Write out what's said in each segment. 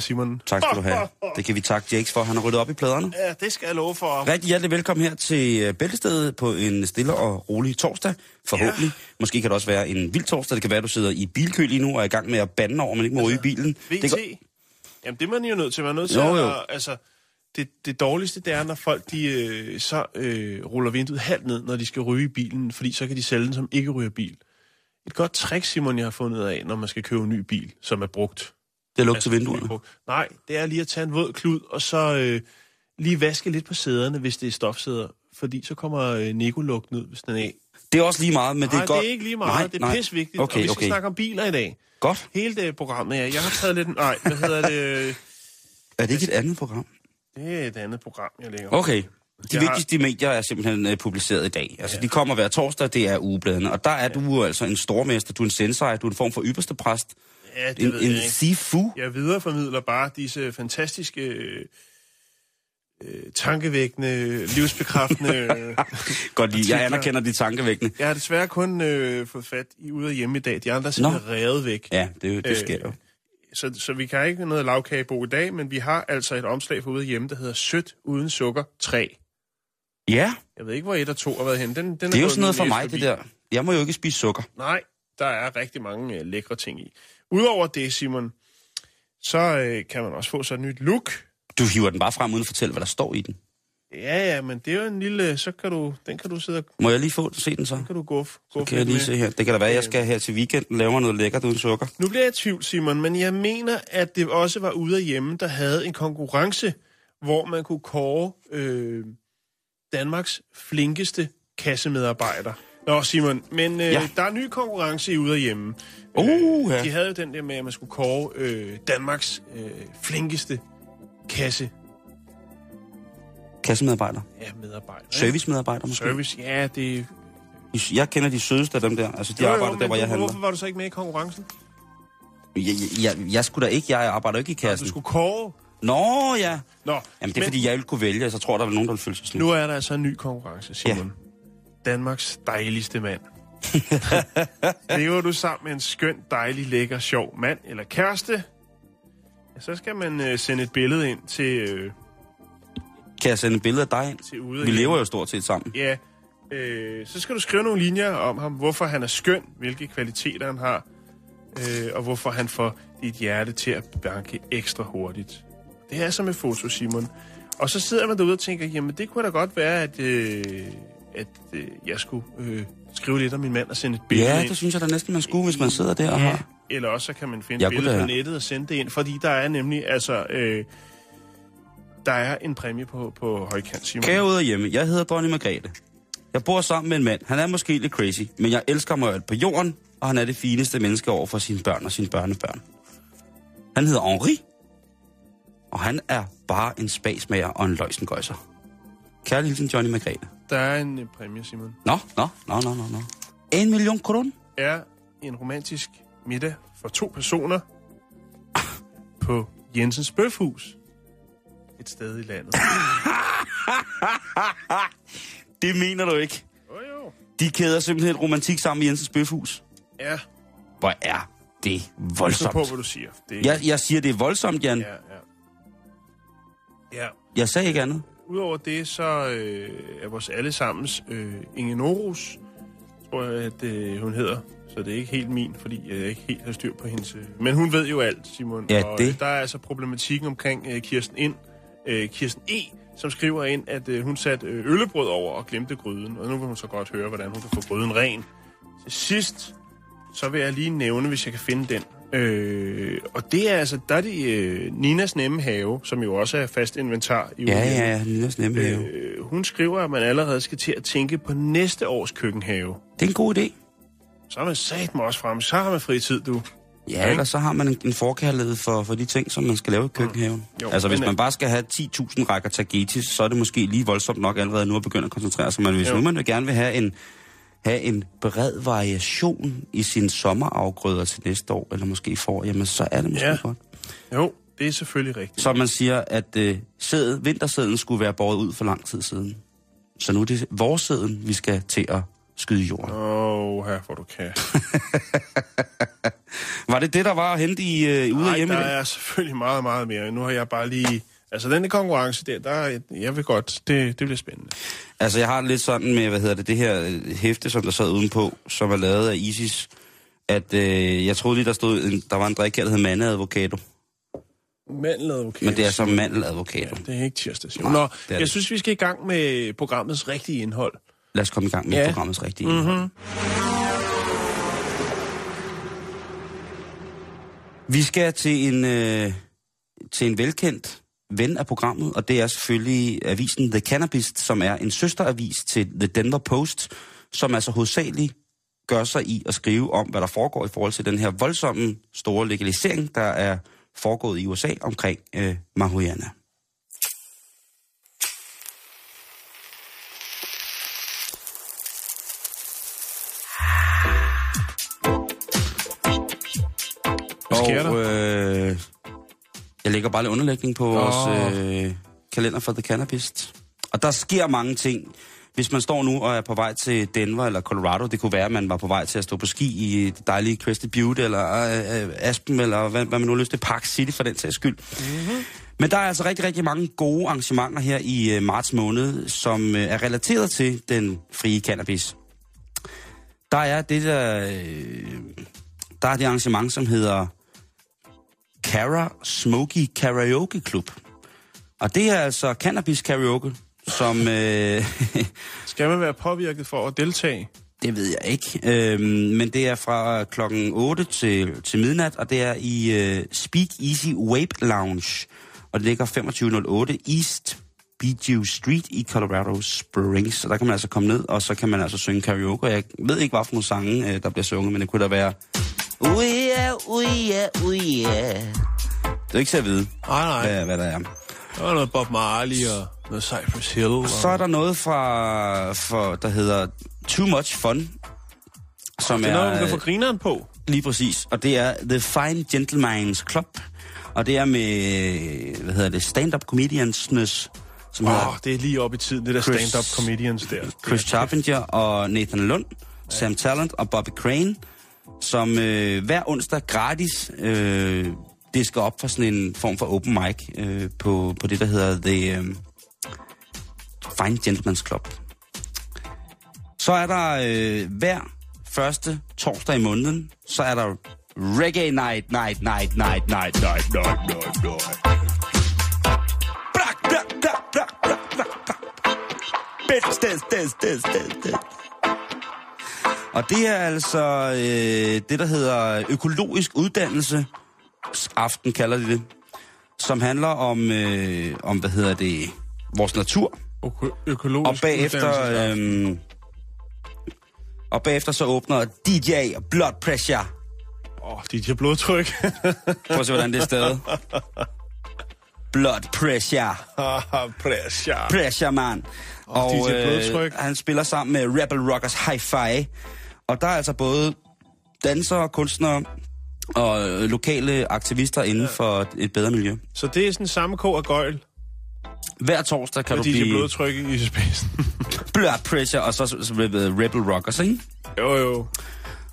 Simon. Tak skal du have. Det kan vi takke Jakes for. Han har ryddet op i pladerne. Ja, det skal jeg love for. Rigtig hjertelig velkommen her til øh, Bæltestedet på en stille og rolig torsdag. Forhåbentlig. Ja. Måske kan det også være en vild torsdag. Det kan være, at du sidder i bilkø lige nu og er i gang med at bande over, men ikke må ryge i bilen. VT? Det går... Jamen, det er man jo nødt til. Man er nødt til Jo, jo. at... Altså, det, det dårligste, det er, når folk de, øh, så øh, ruller vinduet halvt ned, når de skal ryge i bilen, fordi så kan de sælge den som ikke ryger bil. Et godt trick, Simon, jeg har fundet af, når man skal købe en ny bil, som er brugt. Det er lukket Altså, til vinduerne. Nej, det er lige at tage en våd klud, og så øh, lige vaske lidt på sæderne, hvis det er stofsæder. Fordi så kommer øh, Nico-lugten ud, hvis den er af. Det er også lige meget, men det Nej, er godt. det er ikke lige meget. Nej, det er nej. pis vigtigt. Okay, og vi skal okay. snakke om biler i dag. Godt. Hele det programmet, ja. Jeg har taget lidt... Nej, hvad hedder det? øh, Er det ikke et andet program? Det er et andet program, jeg lægger. Okay. De Jeg har- vigtigste medier er simpelthen uh, publiceret i dag. Altså, ja. de kommer hver torsdag, det er ugebladene. Og der er du jo altså en stormester, du er en sensei, du er en form for ypperste præst. Ja, det En, ved en jeg ikke. sifu. Jeg videreformidler bare disse fantastiske, øh, øh, tankevækkende, livsbekræftende... øh, Godt lige. Jeg anerkender de tankevækkende. jeg har desværre kun øh, fået fat i ude af hjemme i dag. De andre er simpelthen revet væk. Ja, det, det sker jo. Så, så vi kan ikke noget lavkagebo i dag, men vi har altså et omslag for ude af hjemme, der hedder Sødt uden sukker 3. Ja, Jeg ved ikke, hvor et og to har været hen. Den, den det er jo gået sådan noget for mig, det forbi. der. Jeg må jo ikke spise sukker. Nej, der er rigtig mange øh, lækre ting i. Udover det, Simon, så øh, kan man også få sådan et nyt look. Du hiver den bare frem uden at fortælle, hvad der står i den. Ja, ja, men det er jo en lille... Så kan du, den kan du sidde og Må jeg lige få se den så? kan du gå, gå Kan jeg lige se her. Det kan da være, at jeg skal her til weekenden lave mig noget lækkert uden sukker. Nu bliver jeg i tvivl, Simon, men jeg mener, at det også var ude af hjemme, der havde en konkurrence, hvor man kunne kåre øh, Danmarks flinkeste kassemedarbejder. Nå, Simon, men øh, Ja. der er ny konkurrence i ude af hjemme. Uh, ja. De havde jo den der med, at man skulle kåre øh, Danmarks øh, flinkeste kasse Kassemedarbejder. ja, medarbejder. ikke? Servicemedarbejder måske. Service, ja, det... De- Jeg kender de sødeste af dem der. Altså, de Jo, jo, arbejder der, men hvor jeg du- handler. Hvorfor var du så ikke med i konkurrencen? Jeg, jeg, jeg, jeg skulle da ikke, jeg arbejder jo ikke i Du kassen. skulle kåre... Nå, ja. Nå, Jamen, det er men fordi, jeg ville kunne vælge, så tror der er nogen, der vil føle sig snydt. nu er der altså en ny konkurrence, Simon. Ja. Danmarks dejligste mand. Lever du sammen med en skøn, dejlig, lækker, sjov mand eller kæreste, ja, så skal man øh, sende et billede ind til, øh, Kan jeg sende et billede af dig ind? til ude Vi lever jo stort set sammen. Ja, øh, så skal du skrive nogle linjer om ham, hvorfor han er skøn, hvilke kvaliteter han har, øh, og hvorfor han får dit hjerte til at banke ekstra hurtigt. Det er som et foto, Simon. Og så sidder man derude og tænker, jamen det kunne da godt være, at, øh, at øh, jeg skulle øh, skrive lidt om min mand og sende et billede Ja, ind. det synes jeg da næsten, man skulle, hvis man sidder der og Ja, har... eller også så kan man finde Jeg et billede på nettet og sende det ind, fordi der er nemlig, altså, øh, der er en præmie på, på højkant, Simon. Kære ude af hjemme, jeg hedder Dronning Margrethe. Jeg bor sammen med en mand. Han er måske lidt crazy, men jeg elsker mig alt på jorden, og han er det fineste menneske over for sine børn og sine børnebørn. Han hedder Henri, og han er bare en spasmager og en løgsengøjser. Kærlig hilsen, Johnny Margrethe. Der er en øh, præmie, Simon. Nå, nå, nå, nå, nå, nå. En million kroner? er en romantisk middag for to personer på Jensens Bøfhus. Et sted i landet. Det mener du ikke. Jo, jo. De kæder simpelthen romantik sammen i Jensens Bøfhus. Ja, Hvor er det voldsomt. på, hvad du siger. Det, Jeg, jeg siger, det er voldsomt, Jan. ja, ja. Ja, Jeg sagde ikke andet. Udover det, så øh, er vores allesammens øh, Inge Norus, tror jeg, at øh, hun hedder. Så det er ikke helt min, fordi jeg ikke helt har styr på hendes... Øh, men hun ved jo alt, Simon. Ja, og det. øh, der er altså problematikken omkring øh, Kirsten Ind, øh, Kirsten E., som skriver ind, at øh, hun satte øh, øllebrød over og glemte gryden. Og nu vil hun så godt høre, hvordan hun kan få gryden ren. Til sidst, så vil jeg lige nævne, hvis jeg kan finde den. Øh, og det er altså, der er det øh, Ninas Nemme Have, som jo også er fast inventar. I Ja, ja, ja, Ninas nemme have. Øh, hun skriver, at man allerede skal til at tænke på næste års køkkenhave. Det er en god idé. Så er man sat mig også frem. Så har man fritid, du. Ja, ikke? eller så har man en, en forkærlighed for, for de ting, som man skal lave i køkkenhaven. Jo, altså, hvis man bare skal have 10.000 rækker tagetis, så er det måske lige voldsomt nok allerede nu at begynde at koncentrere sig. Men hvis Jo. nu man vil gerne vil have en, have en bred variation i sine sommerafgrøder til næste år, eller måske for, jamen så er det måske Ja. godt. Jo, det er selvfølgelig rigtigt. Så man siger, at øh, sæd, vintersæden skulle være båret ud for lang tid siden. Så nu er det vores sæden, vi skal til at skyde i jorden. Åh, oh, her hvor du kan. Var det det, der var at hente i øh, ude Nej, hjemme? der er selvfølgelig meget, meget mere. Nu har jeg bare lige... Altså, den konkurrence der, der er- jeg vil godt... Det, det bliver spændende. Altså, jeg har lidt sådan med, hvad hedder det, det her øh, hæfte, som der sad udenpå, som er lavet af Isis, at øh, jeg troede lige, der stod, en, der var en drik her, der hed mandeadvokato. Mandeladvokat. Men det er så mandeladvokato. Det er ikke tirsdags. Nej, Nå, jeg det. synes, vi skal i gang med programmets rigtige indhold. Lad os komme i gang med Ja. ja. programmets rigtige mm-hmm. indhold. Vi skal til en, øh, til en velkendt ven af programmet, og det er selvfølgelig avisen The Cannabist, som er en søsteravis til The Denver Post, som altså hovedsageligt gør sig i at skrive om, hvad der foregår i forhold til den her voldsomme store legalisering, der er foregået i USA omkring øh, marihuana. Hvad sker der? Jeg lægger bare lidt underlægning på Åh. vores øh, kalender for The Cannabist. Og der sker mange ting. Hvis man står nu og er på vej til Denver eller Colorado, det kunne være, at man var på vej til at stå på ski i det dejlige Crested Butte, eller øh, øh, Aspen, eller hvad, hvad man nu har lyst til, Park City for den sags skyld. Mm-hmm. Men der er altså rigtig, rigtig mange gode arrangementer her i øh, marts måned, som øh, er relateret til den frie cannabis. Der er det der... Øh, der er det arrangement, som hedder Cara Smoky Karaoke Club. Og det er altså cannabis karaoke, som... Øh, Skal man være påvirket for at deltage? det ved jeg ikke. Øhm, men det er fra klokken 8 til, til midnat, og det er i øh, Speak Easy Vape Lounge. Og det ligger 2508 East Bijou Street i Colorado Springs. Så der kan man altså komme ned, og så kan man altså synge karaoke. Jeg ved ikke, hvad for nogle sange, øh, der bliver sunget, men det kunne da være... Oh yeah, yeah, yeah. Det er ikke til at vide, Nej, nej. hvad, hvad der er. Der var noget Bob Marley og noget Cypress Hill. Og... Så er der noget fra, for, der hedder Too Much Fun, som det er noget, er kan få grineren på. lige præcis, og det er The Fine Gentleman's Club, og det er med, hvad hedder det, stand-up comediansnes, som oh, det er lige op i tiden, det der stand-up comedians der. Chris Charpentier og Nathan Lund, Sam Talent og Bobby Crane, som øh, hver onsdag gratis øh, disker op for sådan en form for open mic øh, på, på det, der hedder The øh, Fine Gentleman's Club. Så er der øh, hver første torsdag i måneden, så er der Reggae Night, Night, Night, Night, Night, Night, Night, Night, Night. Brak. Bitch, dance, dance, dance, dance, dance. Og det er altså øh, det, der hedder økologisk uddannelse. Aften kalder de det. Som handler om, øh, om hvad hedder det, vores natur. Øko- økologisk Og bagefter, øh, og bagefter så åbner DJ Blood Pressure. Åh, oh, DJ Blodtryk. Prøv at se, hvordan det er stadig. Blood Pressure. Pressure. Pressure, man. Og DJ Blodtryk. han spiller sammen med Rebel Rockers Hi-Fi. Og der er altså både dansere, kunstnere og øh, lokale aktivister inden for et bedre miljø. Så det er sådan samme kog af gøjl, Hver torsdag kan med du blive Blodtryk i spidsen. Blood Pressure og så, så, så Rebel Rebel Rockers, ikke? jo, jo.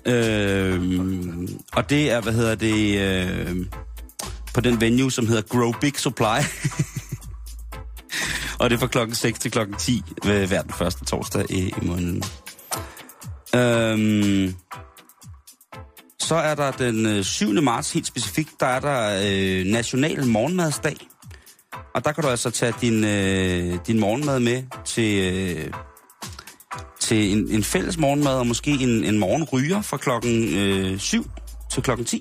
Øh, og det er, hvad hedder det, øh, på den venue, som hedder Grow Big Supply. og det er fra klokken 6 til klokken 10 ved hver den første torsdag i, i måneden. Øhm, så er der den øh, 7. marts helt specifikt, der er der øh, National Morgenmadsdag. Og der kan du altså tage din, øh, din morgenmad med til, øh, til en, en fælles morgenmad, og måske en, en morgenryger fra klokken øh, 7 til klokken 10.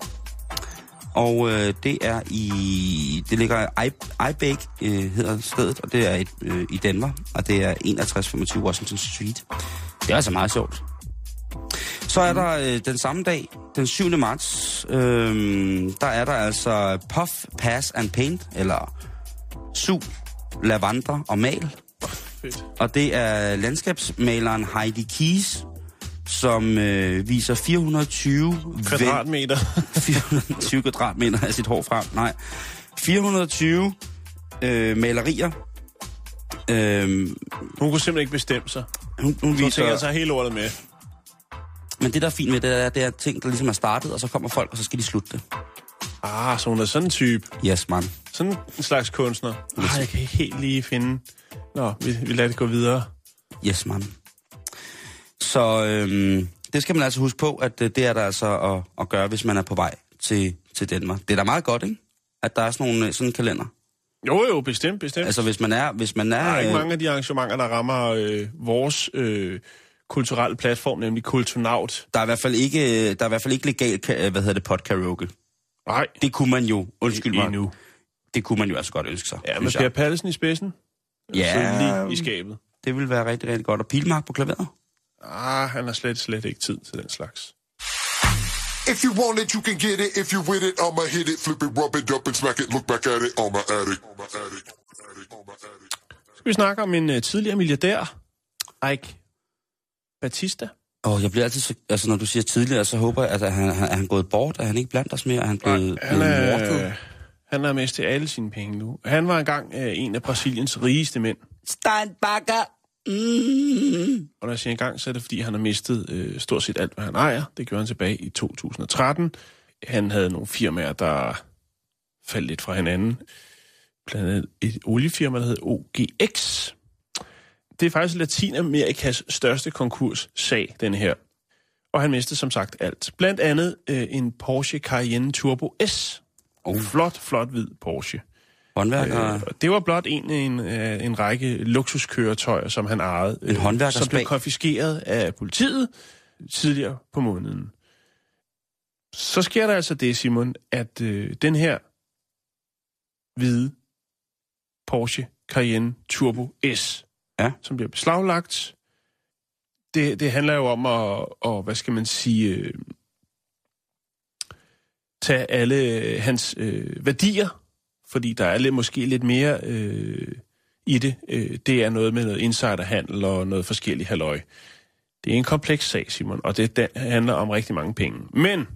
Og øh, det er i... Det ligger i Ibake, øh, hedder stedet, og det er et, øh, i Danmark, og det er 6125 Washington Street. Det er altså meget sjovt. Så er der øh, den samme dag, den 7. marts, øh, der er der altså Puff, Pass and Paint, eller Su, Lavandre og Mal. Fedt. Og det er landskabsmaleren Heidi Kies, som øh, viser 420... ven- Kvadratmeter. 420 kvadratmeter af sit hår frem. Nej. 420 øh, malerier. Øh, Hun kunne simpelthen ikke bestemme sig. hun, hun Så tænker jeg viser, hele ordet med. Men det, der er fint med det, er, det er ting, der ligesom er startet, og så kommer folk, og så skal de slutte det. Ah, så hun er sådan en type. Yes, man. Sådan en slags kunstner. Ah, jeg kan ikke helt lige finde... Nå, vi, vi lader det gå videre. Yes, man. Så øhm, det skal man altså huske på, at øh, det er der altså at, at gøre, hvis man er på vej til, til Danmark. Det er da meget godt, ikke? At der er sådan, nogle, øh, sådan en kalender. Jo, jo, bestemt, bestemt. Altså, hvis man er... Hvis man er der er ikke øh, mange af de arrangementer, der rammer øh, vores øh, kulturelle platform, nemlig Kulturnaut. der er i hvert fald ikke, der er i hvert fald ikke legal, hvad hedder det, podkaraoke. Nej, Det kunne man jo, undskyld mig, endnu. det kunne man jo altså godt ønske sig. Ja, med synes Per. Pallesen i spidsen. Ja. Så lige i skabet. Det ville være rigtig, rigtig godt. Og Pilmark på klaveret? Ah, han har slet, slet ikke tid til den slags. If you want it, you can get it. If you with it, I'ma hit it, flip it, rub it up and smack it. Look back at it, on my attic. Skal vi snakke om en uh, tidligere milliardær, Ike Batista? Åh, oh, jeg bliver altid så... Altså, når du siger tidligere, så håber jeg, at han, han, er han gået bort? Er han ikke blandt os mere? Er han blevet, han blevet er, mordet? han er mistet alle sine penge nu. Han var engang uh, en af Brasiliens rigeste mænd. Steinbacher! Mm. Og når jeg siger engang, så er det fordi, han har mistet øh, stort set alt, hvad han ejer. Det gjorde han tilbage i 2013. Han havde nogle firmaer, der faldt lidt fra hinanden. Blandt andet et oliefirma, der hed OGX. Det er faktisk Latinamerikas største konkurssag, den her. Og han mistede som sagt alt. Blandt andet øh, en Porsche Cayenne Turbo S. Oh. Flot, flot hvid Porsche. Håndværker... Øh, det var blot en, en, øh, en række luksuskøretøjer, som han ejede. øh, En håndværkers Som blev konfiskeret af politiet tidligere på måneden. Så sker der altså det, Simon, at øh, den her hvide Porsche Cayenne Turbo S, Ja. som bliver beslaglagt, det, det handler jo om at, og, hvad skal man sige, øh, tage alle hans øh, værdier, fordi der er lidt, måske lidt mere øh, i det. Øh, det er noget med noget insiderhandel og noget forskelligt halløj. Det er en kompleks sag, Simon, og det handler om rigtig mange penge. Men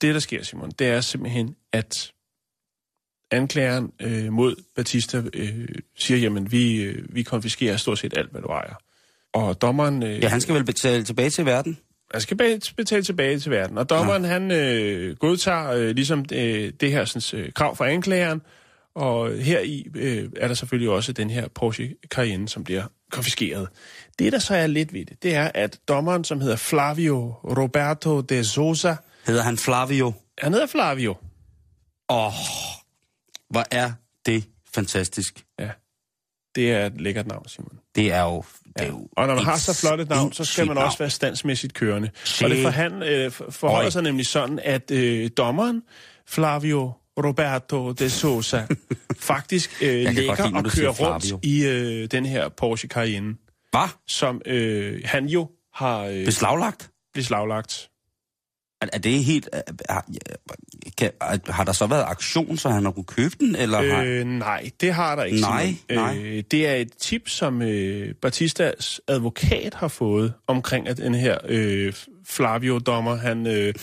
det, der sker, Simon, det er simpelthen, at anklageren øh, mod Batista øh, siger, jamen, vi, øh, vi konfiskerer stort set alt, hvad du ejer. Og dommeren... Øh, Ja, han skal vel betale tilbage til verden? han skal be- betale tilbage til verden. Og dommeren, ja. han øh, godtager øh, ligesom øh, det her sådan, øh, krav fra anklageren, og her i øh, er der selvfølgelig også den her Porsche Cayenne, som bliver konfiskeret. Det, der så er lidt ved det, det er, at dommeren, som hedder Flavio Roberto de Souza, Hedder han Flavio? han hedder Flavio. Åh, oh, hvor er det fantastisk. Ja, det er et lækkert navn, Simon. Det er jo... Det er jo Og når man har så flot et navn, så skal man også være standsmæssigt kørende. Se. Og det for han, øh, for- forholder Oj. sig nemlig sådan, at øh, dommeren, Flavio Roberto de Sousa, faktisk øh, lægger lide, og kører rundt Flavio. i øh, den her Porsche Cayenne, Hvad? som øh, han jo har øh, Beslaglagt? beslaglagt. Er, er det helt... Er, kan, har der så været aktion, så han har kunne købe den, eller har... Øh, nej, det har der ikke, Nej, nej. Øh, det er et tip, som øh, Batistas advokat har fået omkring, at den her øh, Flavio-dommer, han øh,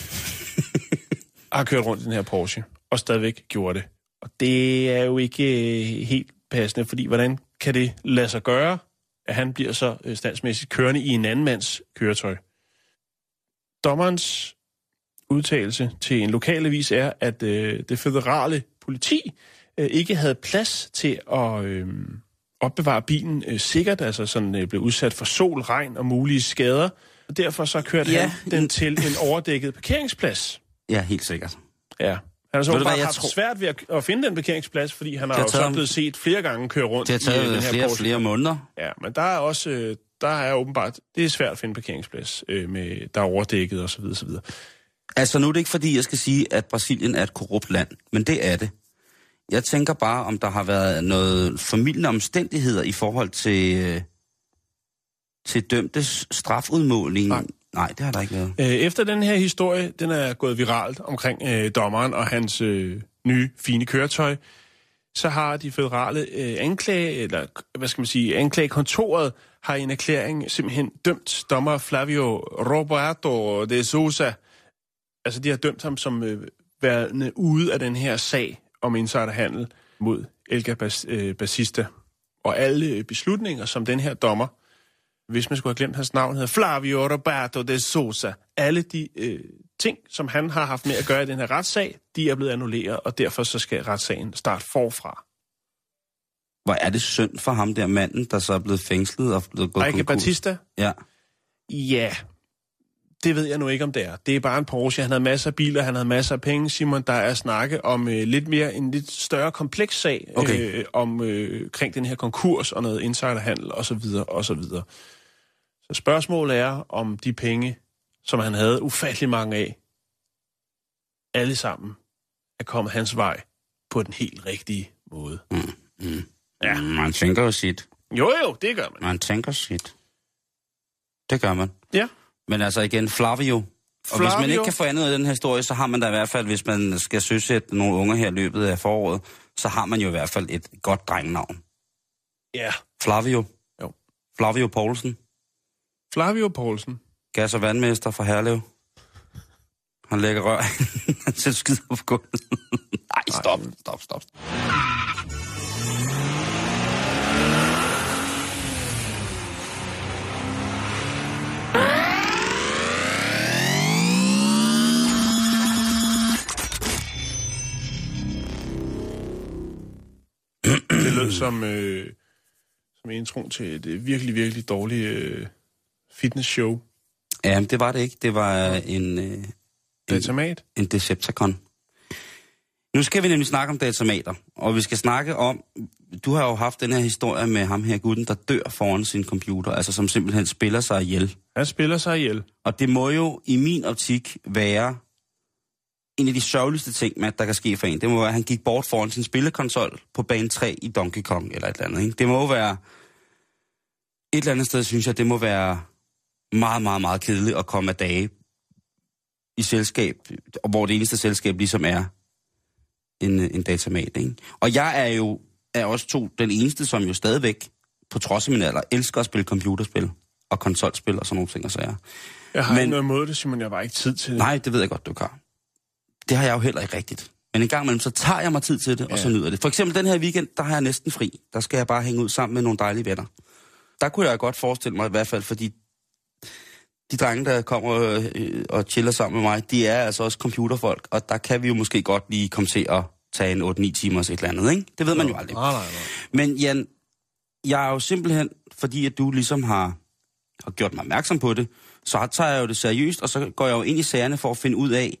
har kørt rundt i den her Porsche, og stadigvæk gjorde det. Og det er jo ikke øh, helt passende, fordi hvordan kan det lade sig gøre, at han bliver så øh, standsmæssigt kørende i en anden mands køretøj? Dommerens udtalelse til en lokalavis er, at øh, det federale politi øh, ikke havde plads til at øh, opbevare bilen øh, sikkert, altså sådan øh, blev udsat for sol, regn og mulige skader. Og derfor så kørte Ja. han den til en overdækket parkeringsplads. Ja, helt sikkert. Ja. Han har så bare haft tror- svært ved at, at finde den parkeringsplads, fordi han har, jo så taget blevet set flere gange køre rundt Det har i øh, den taget her flere Porsche. flere måneder. Ja, men der er også, øh, der er åbenbart, det er svært at finde parkeringsplads, øh, med, der er overdækket og så videre, så videre. Altså nu er det ikke fordi, jeg skal sige, at Brasilien er et korrupt land, men det er det. Jeg tænker bare, om der har været noget formidlende omstændigheder i forhold til, øh, til dømtes strafudmåling. Nej. Nej, det har der ikke været. Øh, Efter den her historie, den er gået viralt omkring øh, dommeren og hans øh, nye, fine køretøj, så har de federale øh, anklage, eller hvad skal man sige, anklagekontoret har i en erklæring simpelthen dømt dommer Flavio Roberto de Sousa. Altså, de har dømt ham som øh, værende ude af den her sag om insiderhandel mod Elga Bas, øh, Basista. Og alle beslutninger, som den her dommer, hvis man skulle have glemt hans navn, hedder Flavio Roberto de Sousa. Alle de øh, ting, som han har haft med at gøre i den her retssag, de er blevet annulleret, og derfor så skal retssagen starte forfra. Hvor er det synd for ham der manden, der så er blevet fængslet og blevet gået Eike konkurs? Batista? Ja. Ja, det ved jeg nu ikke, om det er. Det er bare en Porsche. Han havde masser af biler, han havde masser af penge. Simon, der er snakke om øh, lidt mere en lidt større kompleks sag Okay. øh, om øh, kring den her konkurs og noget insiderhandel osv. osv. Så spørgsmålet er, om de penge, som han havde ufattelig mange af, alle sammen er kommet hans vej på den helt rigtige måde. ja. Man tænker jo sit. Jo, jo, det gør man. Man tænker sit. Det gør man. Ja. Men altså igen, Flavio. Og Flavio. hvis man ikke kan få andet af den her historie, så har man da i hvert fald, hvis man skal søsætte nogle unger her i løbet af foråret, så har man jo i hvert fald et godt drengenavn. Ja. Flavio. Jo. Flavio Poulsen. Flavio Poulsen. Gas- og vandmester fra Herlev. Han lægger rør. Han sætter skider på gulvet. Nej, stop, stop, stop. Det lød som, øh, som introen til et øh, virkelig, virkelig dårligt øh, fitnessshow. Ja, men det var det ikke. Det var en, øh, Datamat. en Decepticon. Nu skal vi nemlig snakke om datamater, og vi skal snakke om, du har jo haft den her historie med ham her gutten, der dør foran sin computer, altså som simpelthen spiller sig ihjel. Han spiller sig ihjel. Og det må jo i min optik være en af de sørgeligste ting, med, der kan ske for en. Det må være, at han gik bort foran sin spillekonsol på bane 3 i Donkey Kong eller et eller andet. Ikke? Det må være... Et eller andet sted, synes jeg, det må være meget, meget, meget kedeligt at komme af dage i selskab, og hvor det eneste selskab ligesom er en, en datamat. Ikke? Og jeg er jo er også to den eneste, som jo stadigvæk, på trods af min alder, elsker at spille computerspil og konsolspil og sådan nogle ting og sager. Jeg har Men- ikke noget imod det, Simon. Jeg bare ikke tid til det. Nej, det ved jeg godt, du kan. Det har jeg jo heller ikke rigtigt. Men en gang imellem, så tager jeg mig tid til det, ja. og så nyder det. For eksempel den her weekend, der har jeg næsten fri. Der skal jeg bare hænge ud sammen med nogle dejlige venner. Der kunne jeg godt forestille mig i hvert fald, fordi de drenge, der kommer øh, og chiller sammen med mig, de er altså også computerfolk, og der kan vi jo måske godt lige komme til at tage en 8-9 timers et eller andet, ikke? Det ved man jo aldrig. Nej, nej, nej. Men Jan, jeg er jo simpelthen, fordi at du ligesom har, har gjort mig opmærksom på det, så tager jeg jo det seriøst, og så går jeg jo ind i sagerne for at finde ud af,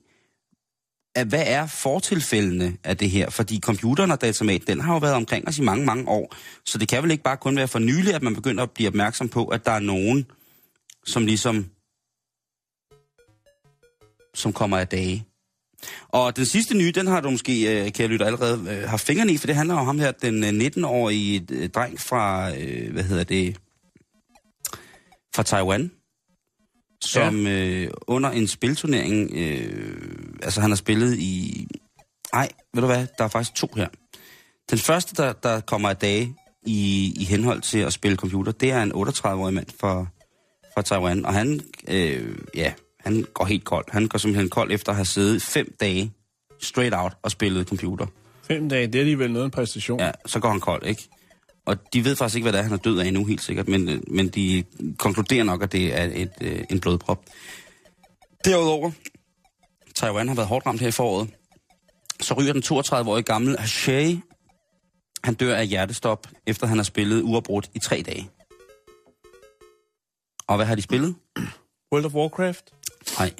at hvad er fortilfældene af det her? Fordi computeren og datamat, den har jo været omkring os i mange, mange år. Så det kan vel ikke bare kun være for nylig, at man begynder at blive opmærksom på, at der er nogen, som ligesom som kommer af dage. Og den sidste nye, den har du måske, øh, kan jeg lytte allerede øh, har fingrene i, for det handler om ham her, den øh, 19-årige dreng fra, hvad hedder det, fra Taiwan, som ja. øh, under en spilturnering, øh, altså han har spillet i, nej, ved du hvad, der er faktisk to her. Den første, der, der kommer af dage i, i henhold til at spille computer, det er en 38-årig mand fra, fra Taiwan, og han, øh, ja, han går helt kold. Han går simpelthen kold efter at have siddet fem dage straight out og spillet computer. Fem dage, det er alligevel noget en præstation. Ja, så går han kold, ikke? Og de ved faktisk ikke, hvad det er, han er død af endnu, helt sikkert, men, øh, men de konkluderer nok, at det er et, øh, en blodprop. Derudover, Taiwan har været hårdt ramt her i foråret. Så ryger den 32-årige gamle Ashay. Han dør af hjertestop, efter han har spillet uafbrudt i tre dage. Og hvad har de spillet? World of Warcraft, Nej,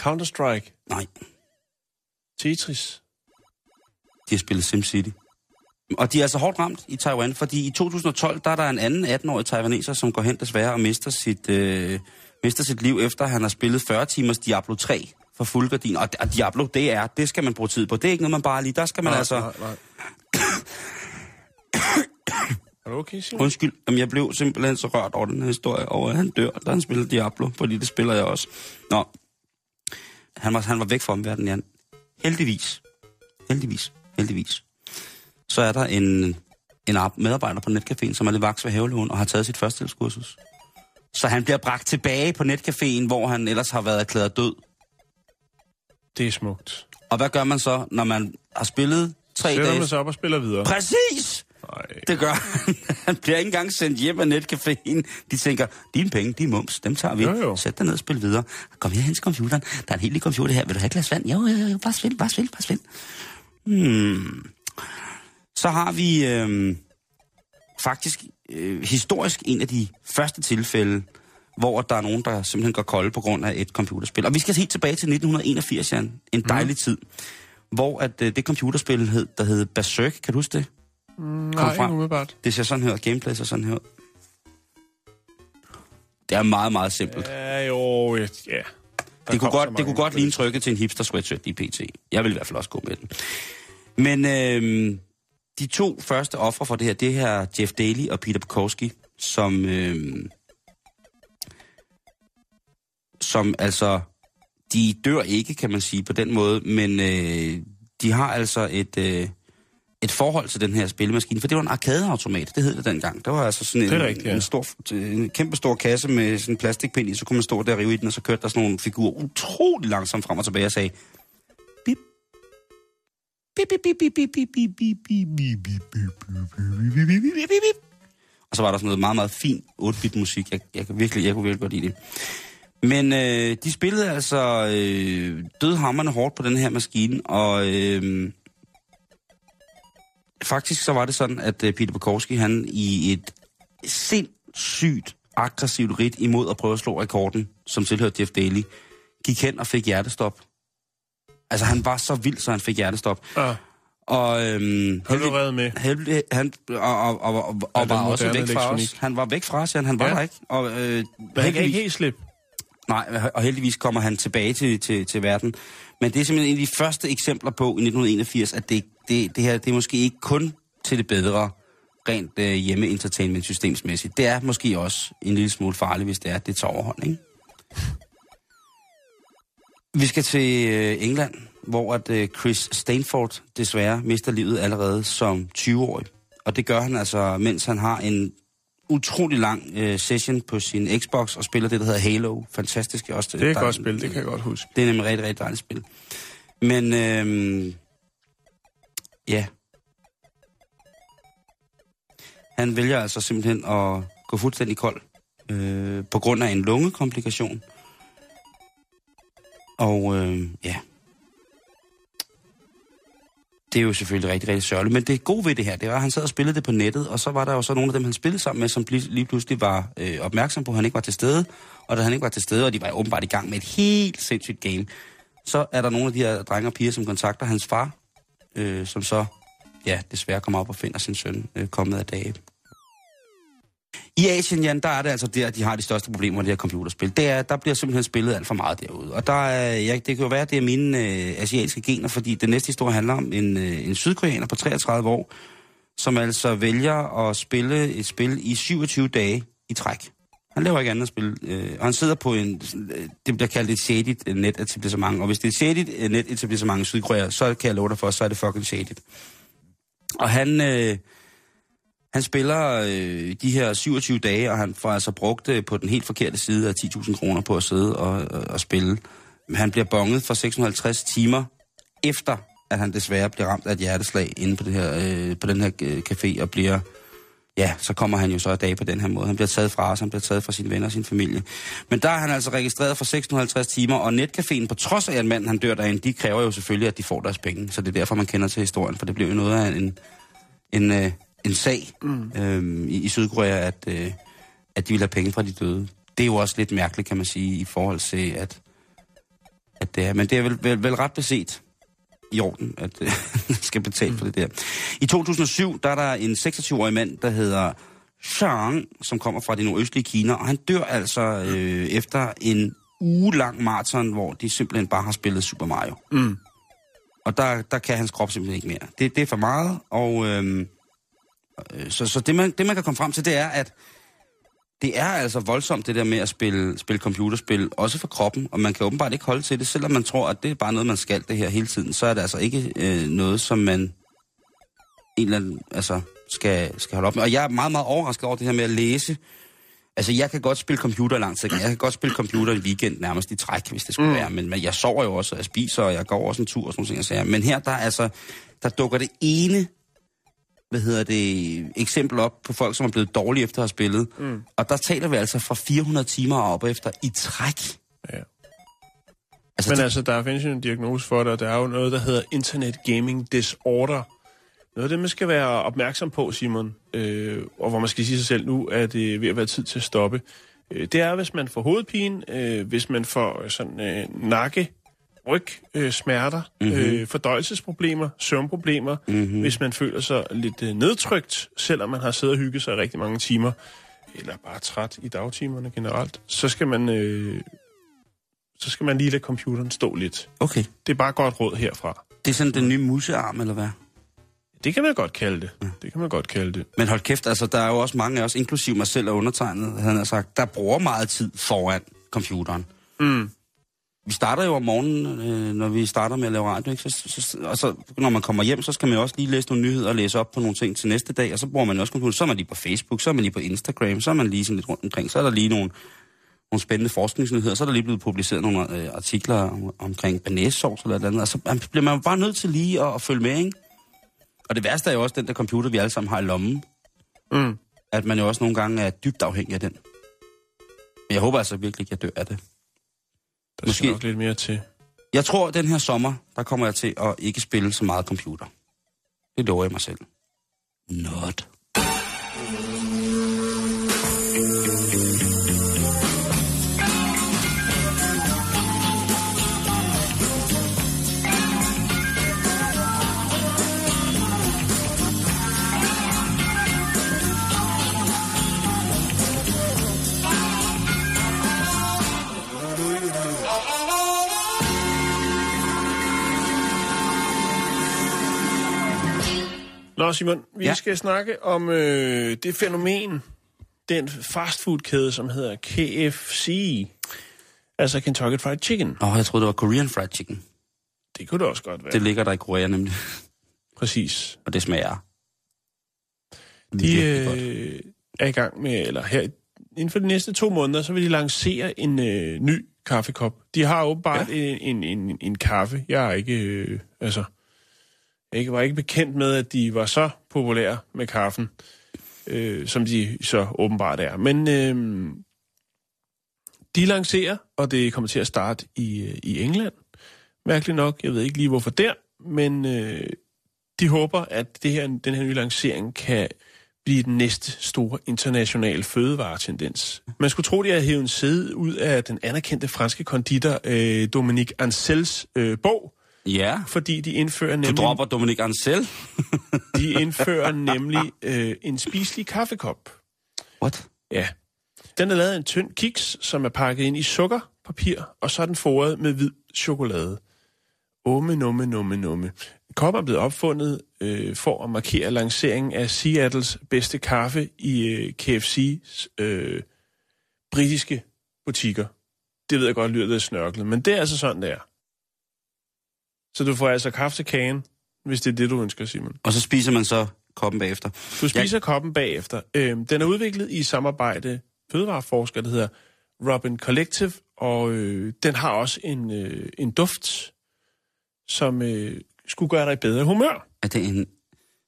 Counter-Strike, nej. Tetris. De har spillet SimCity. Og de er altså hårdt ramt i Taiwan, fordi i 2012, der er der en anden 18-årig taiwaneser, som går hen desværre og mister sit, øh, mister sit liv, efter han har spillet 40 timers Diablo 3 for fuldgardin. Og, og Diablo, det er, det skal man bruge tid på. Det er ikke noget, man bare lige, der skal man nej, altså... Nej, nej. er du okay, Simon? Undskyld, jamen jeg blev simpelthen så rørt over den her historie, over at han dør, da han spiller Diablo, fordi det spiller jeg også. Nå, han var, han var væk fra omverdenen, Jan. Heldigvis, heldigvis, heldigvis, så er der en, en ar- medarbejder på netcaféen, som er lidt vaks ved havelån og har taget sit førstehjælpskursus. Så han bliver bragt tilbage på netcaféen, hvor han ellers har været erklæret død. Det er smukt. Og hvad gør man så, når man har spillet tre Sætter dage? man sig op og spiller videre. Præcis! Nej. Det gør han. Han bliver ikke engang sendt hjem af netcaféen. De tænker, dine penge, de er mums, dem tager vi. Jo, jo. Sæt dig ned og spil videre. Kom her hen til computeren. Der er en helt lille computer her. Vil du have et glas vand? Jo, jo, jo, bare spil, bare spil, bare spil. Hmm. Så har vi øh, faktisk øh, historisk en af de første tilfælde, hvor der er nogen, der simpelthen går kolde på grund af et computerspil. Og vi skal helt tilbage til 1981, Jan. En dejlig mm. tid. Hvor at, øh, det computerspil, hed, der hed Berserk, kan du huske det? Nej, frem. ikke umiddelbart. Det ser sådan her. Gameplay ser sådan her. Det er meget, meget simpelt. Ja, jo, ja. Der Det kunne, godt, det kunne godt ligne trykket til en hipster sweatshirt i PT. Jeg vil i hvert fald også gå med den. Men øh, de to første ofre for det her, det her Jeff Daly og Peter Bukowski, som, øh, som altså, de dør ikke, kan man sige, på den måde, men øh, de har altså et, øh, et forhold til den her spillemaskine, for det var en arkadeautomat, det hed det dengang. Der var altså sådan Det en, rigtigt, ja. en, stor, en kæmpe stor kasse med sådan en plastikpind i, så kunne man stå der og rive i den, og så kørte der sådan nogle figurer utrolig langsomt frem og tilbage og sagde, og så var der sådan noget meget, meget fin 8-bit musik. Jeg, jeg, kan virkelig, jeg kunne virkelig godt lide det. Men øh, de spillede altså øh, dødhammerne hårdt på den her maskine, og øh, faktisk så var det sådan, at øh, Peter Bukowski, han i et sindssygt aggressivt rit imod at prøve at slå rekorden, som tilhørte Jeff Daly, gik hen og fik hjertestop. Altså han var så vild, så han fik hjertestop. Ah, Og øhm, har du reddet med? heldig, han, og, og, og, og, var også væk fra os. elektronik. Han var væk fra os, Jan. han var Ja. der ikke. Og, øh, Men han kan ikke helt slippe. Nej, og heldigvis kommer han tilbage til, til, til verden. Men det er simpelthen en af de første eksempler på i 1981, at det, det, det her det er måske ikke kun til det bedre rent øh, hjemme-entertainment systemsmæssigt. Det er måske også en lille smule farligt, hvis det er, at det tager overhånd, ikke? Vi skal til øh, England, hvor at øh, Chris Stanford desværre mister livet allerede som 20-årig. Og det gør han altså, mens han har en utrolig lang øh, session på sin Xbox og spiller det, der hedder Halo. Fantastisk også. Det er et godt spil, det kan jeg godt huske. Det er nemlig rigtig, rigtig dejligt spil. Men øh, ja. Han vælger altså simpelthen at gå fuldstændig kold øh, på grund af en lungekomplikation. Og øh, ja. Det er jo selvfølgelig rigtig, rigtig sørgeligt. Men det gode ved det her, det var, at han sad og spillede det på nettet, og så var der jo så nogle af dem, han spillede sammen med, som lige pludselig var øh, opmærksom på, at han ikke var til stede. Og da han ikke var til stede, og de var åbenbart i gang med et helt sindssygt game, så er der nogle af de her drenge og piger, som kontakter hans far, øh, som så, ja, desværre kommer op og finder sin søn øh, kommet af dage. I Asien, Jan, der er det altså der, de har de største problemer med det her computerspil. Det er, der bliver simpelthen spillet alt for meget derude. Og der er, ja, det kan jo være, at det er mine øh, asiatiske gener, fordi den næste historie handler om en, øh, en sydkoreaner på 33 år, som altså vælger at spille et spil i 27 dage i træk. Han laver ikke andet spil. Øh, og han sidder på en, øh, det bliver kaldt et shaded øh, net-etablissement. Og hvis det er et shaded øh, net-etablissement i Sydkorea, så kan jeg love dig for, så er det fucking shaded. Og han, øh, han spiller øh, de her 27 dage, og han får altså brugt øh, på den helt forkerte side af 10.000 kroner på at sidde og, og, og spille. Han bliver bonget for 650 timer efter, at han desværre bliver ramt af et hjerteslag inde på, det her, øh, på den her øh, café og bliver ja, så kommer han jo så i dag på den her måde. Han bliver taget fra os, han bliver taget fra sine venner og sin familie. Men der er han altså registreret for 650 timer, og netcaféen, på trods af, at manden han dør derinde, de kræver jo selvfølgelig, at de får deres penge. Så det er derfor, man kender til historien, for det blev jo noget af en, en, øh, en sag mm. øhm, i, i Sydkorea, at, øh, at de ville have penge fra de døde. Det er jo også lidt mærkeligt, kan man sige, i forhold til, at, at det er. Men det er vel, vel, vel ret beset i orden, at øh, skal betale for det der. I 2007, der er der en 26-årig mand, der hedder Zhang, som kommer fra det nordøstlige Kina, og han dør altså øh, efter en uge lang maraton, hvor de simpelthen bare har spillet Super Mario. Mm. Og der, der kan hans krop simpelthen ikke mere. Det, det er for meget, og øh, så, så det, man, det man kan komme frem til, det er, at det er altså voldsomt, det der med at spille, spille computerspil, også for kroppen, og man kan åbenbart ikke holde til det, selvom man tror, at det er bare noget, man skal det her hele tiden, så er det altså ikke øh, noget, som man en eller anden, altså, skal, skal holde op med. Og jeg er meget, meget overrasket over det her med at læse. Altså, jeg kan godt spille computer lang tid. Jeg kan godt spille computer i weekend nærmest i træk, hvis det skulle mm. være. Men, men jeg sover jo også, og jeg spiser, og jeg går også en tur og sådan noget. Men her, der, er altså, der dukker det ene hvad hedder det, eksempel op på folk, som er blevet dårlige efter at have spillet. Mm. Og der taler vi altså fra 400 timer op efter i træk. Ja. Altså, Men det, altså, der findes jo en diagnose for det, og der er jo noget, der hedder Internet Gaming Disorder. Noget af det, man skal være opmærksom på, Simon, øh, og hvor man skal sige sig selv nu, at det er ved at være tid til at stoppe. Øh, det er, hvis man får hovedpine, øh, hvis man får sådan øh, nakke, ryg, øh, mm-hmm. øh, fordøjelsesproblemer, søvnproblemer, mm-hmm. hvis man føler sig lidt øh, nedtrykt, selvom man har siddet og hygget sig rigtig mange timer, eller bare træt i dagtimerne generelt, så skal man, øh, så skal man lige lade computeren stå lidt. okay, Det er bare godt råd herfra. det er sådan den nye musearm, eller hvad? Det kan man godt kalde det. Det kan man godt kalde det. Men hold kæft, altså, der er jo også mange af os, inklusiv mig selv og undertegnet, han har sagt, der bruger meget tid foran computeren. Mm. Vi starter jo om morgenen, øh, når vi starter med at lave radio, ikke? Så, så, og så, når man kommer hjem, så skal man jo også lige læse nogle nyheder og læse op på nogle ting til næste dag, og så bruger man også computer. Så er man lige på Facebook, så er man lige på Instagram, så er man lige sådan lidt rundt omkring, så er der lige nogle, nogle spændende forskningsnyheder, så er der lige blevet publiceret nogle øh, artikler om, omkring banæssovs eller et eller andet, og så man- bliver man jo bare nødt til lige at, at følge med, ikke? Og det værste er jo også den der computer, vi alle sammen har i lommen, Mm. at man jo også nogle gange er dybt afhængig af den. Men jeg håber altså virkelig ikke, jeg dør af det. Der Måske- nok lidt mere til. Jeg tror, at den her sommer, der kommer jeg til at ikke spille så meget computer. Det lover jeg mig selv. Not. Nå, Simon, vi Ja. skal snakke om øh, det fænomen, den fastfoodkæde, som hedder KFC. Altså Kentucky Fried Chicken. Åh, oh, jeg troede, det var Korean Fried Chicken. Det kunne det også godt være. Det ligger der i Korea nemlig, Præcis. og det smager. De øh, er i gang med, eller her, inden for de næste to måneder, så vil de lancere en øh, ny kaffekop. De har åbenbart ja. en, en, en, en kaffe. Jeg er ikke, øh, altså, ikke- var ikke bekendt med, at de var så populære med kaffen, øh, som de så åbenbart er. Men øh, de lancerer, og det kommer til at starte i, øh, i England. Mærkeligt nok, jeg ved ikke lige hvorfor der, men øh, de håber, at det her, den her nye lancering kan blive den næste store internationale fødevaretendens. Man skulle tro, de havde hævet en sæde ud af den anerkendte franske konditor øh, Dominique Ansels øh, bog, Ja, fordi de indfører du nemlig, dropper Dominik Ansel. de indfører nemlig øh, en spiselig kaffekop. What? Ja. Den er lavet af en tynd kiks, som er pakket ind i sukkerpapir, og så er den foret med hvid chokolade. Umme, numme, numme, numme. Koppen er blevet opfundet øh, for at markere lanceringen af Seattles bedste kaffe i øh, KFC's øh, britiske butikker. Det ved jeg godt lyder lidt snørklet, men det er altså sådan, det er. Så du får altså kaffe til kagen, hvis det er det, du ønsker, Simon. Og så spiser man så koppen bagefter. Du spiser jeg... koppen bagefter. Øhm, den er udviklet i samarbejde fødevareforsker, der hedder Robin Collective, og øh, den har også en, øh, en duft, som øh, skulle gøre dig i bedre humør. Er det en...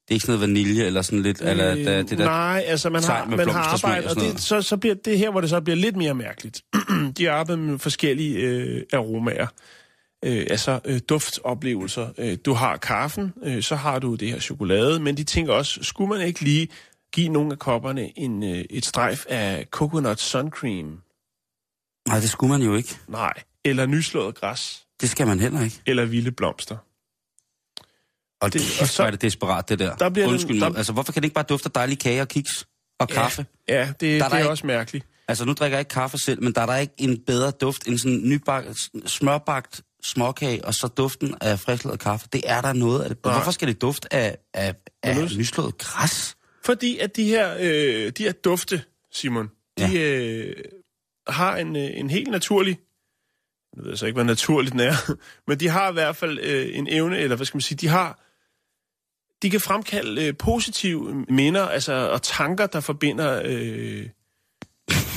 Det er ikke sådan noget vanilje eller sådan lidt... eller det, det der, Øh, Nej, altså man har, man har og arbejdet, og sådan det, så, så bliver det her, hvor det så bliver lidt mere mærkeligt. De har arbejdet med forskellige øh, aromaer, øh, altså øh, duftoplevelser. Øh, du har kaffen, øh, så har du det her chokolade, men de tænker også, skulle man ikke lige give nogle af kopperne en, øh, et strejf af coconut sun cream? Nej, det skulle man jo ikke. Nej. Eller nyslået græs, Det skal man heller ikke. eller vilde blomster. Og det, og så- er det desperat, det der. Der bliver den- Undskyld der- mig. Altså, hvorfor kan det ikke bare dufte af dejlige kage og kiks og kaffe? Ja, det, Der er det der er også mærkeligt. Altså, nu drikker jeg ikke kaffe selv, men der er der ikke en bedre duft end sådan en nybagt, smørbagt småkage, og så duften af frisklavet kaffe. Det er der noget af det. Nej. Hvorfor skal det dufte af, af, af nyslået græs? Fordi at de her, øh, de her dufte, Simon, de Ja. øh, har en, øh, en helt naturlig, jeg ved så ikke, hvad naturligt den er, men de har i hvert fald øh, en evne, eller hvad skal man sige, de har, de kan fremkalde øh, positive minder, altså, og tanker, der forbinder, øh,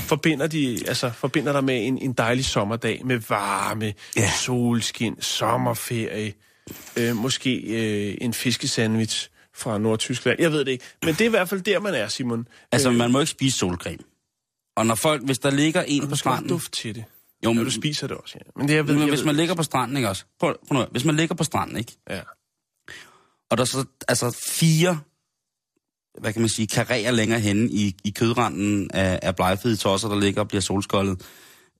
forbinder, de, altså, forbinder dig med en, en dejlig sommerdag, med varme, Ja. ja. solskin, sommerferie, øh, måske øh, en fiskesandwich fra Nordtyskland. Jeg ved det ikke. Men det er i hvert fald der, man er, Simon. Altså, man må ikke spise solcreme. Og når folk, hvis der ligger en på stranden... duft til det. Jo, men, du spiser det også, ja. Men det, jeg ved, men jeg hvis ved, man ligger på stranden, ikke også? Prøv, prøv nu, hvis man ligger på stranden, ikke? Ja. Og der er så altså fire, hvad kan man sige, karrierer længere henne i, i kødranden af, af blegfede tosser, der ligger og bliver solskoldet,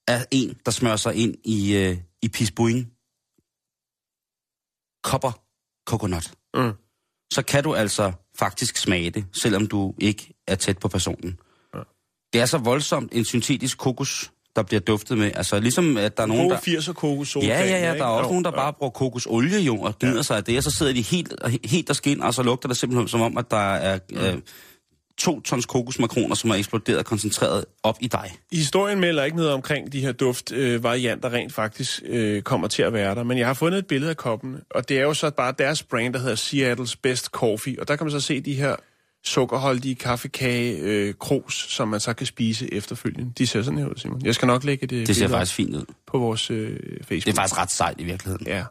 er en, der smører sig ind i, øh, i pisbuing. Kopper coconut. Mm. Så kan du altså faktisk smage det, selvom du ikke er tæt på personen. Ja. Det er så voldsomt en syntetisk kokos, der bliver duftet med. Altså ligesom, at der er nogen, der... 80'er kokos Ja, ja, ja, der er også nogen, der bare bruger kokosolie jo, og gnider sig af det, og så sidder de helt, helt der skin, og så lugter det simpelthen som om, at der er øh, to tons kokosmakroner, som er eksploderet og koncentreret op i dig. Historien melder ikke noget omkring de her duftvarianter, øh, rent faktisk øh, kommer til at være der. Men jeg har fundet et billede af koppen, og det er jo så bare deres brand, der hedder Seattle's Best Coffee. Og der kan man så se de her sukkerholdige kaffekage øh, krus, som man så kan spise efterfølgende. De ser sådan her ud, Simon. Jeg skal nok lægge det, Det ser faktisk fint ud. på vores øh, Facebook. Det er faktisk ret sejt i virkeligheden. Ja.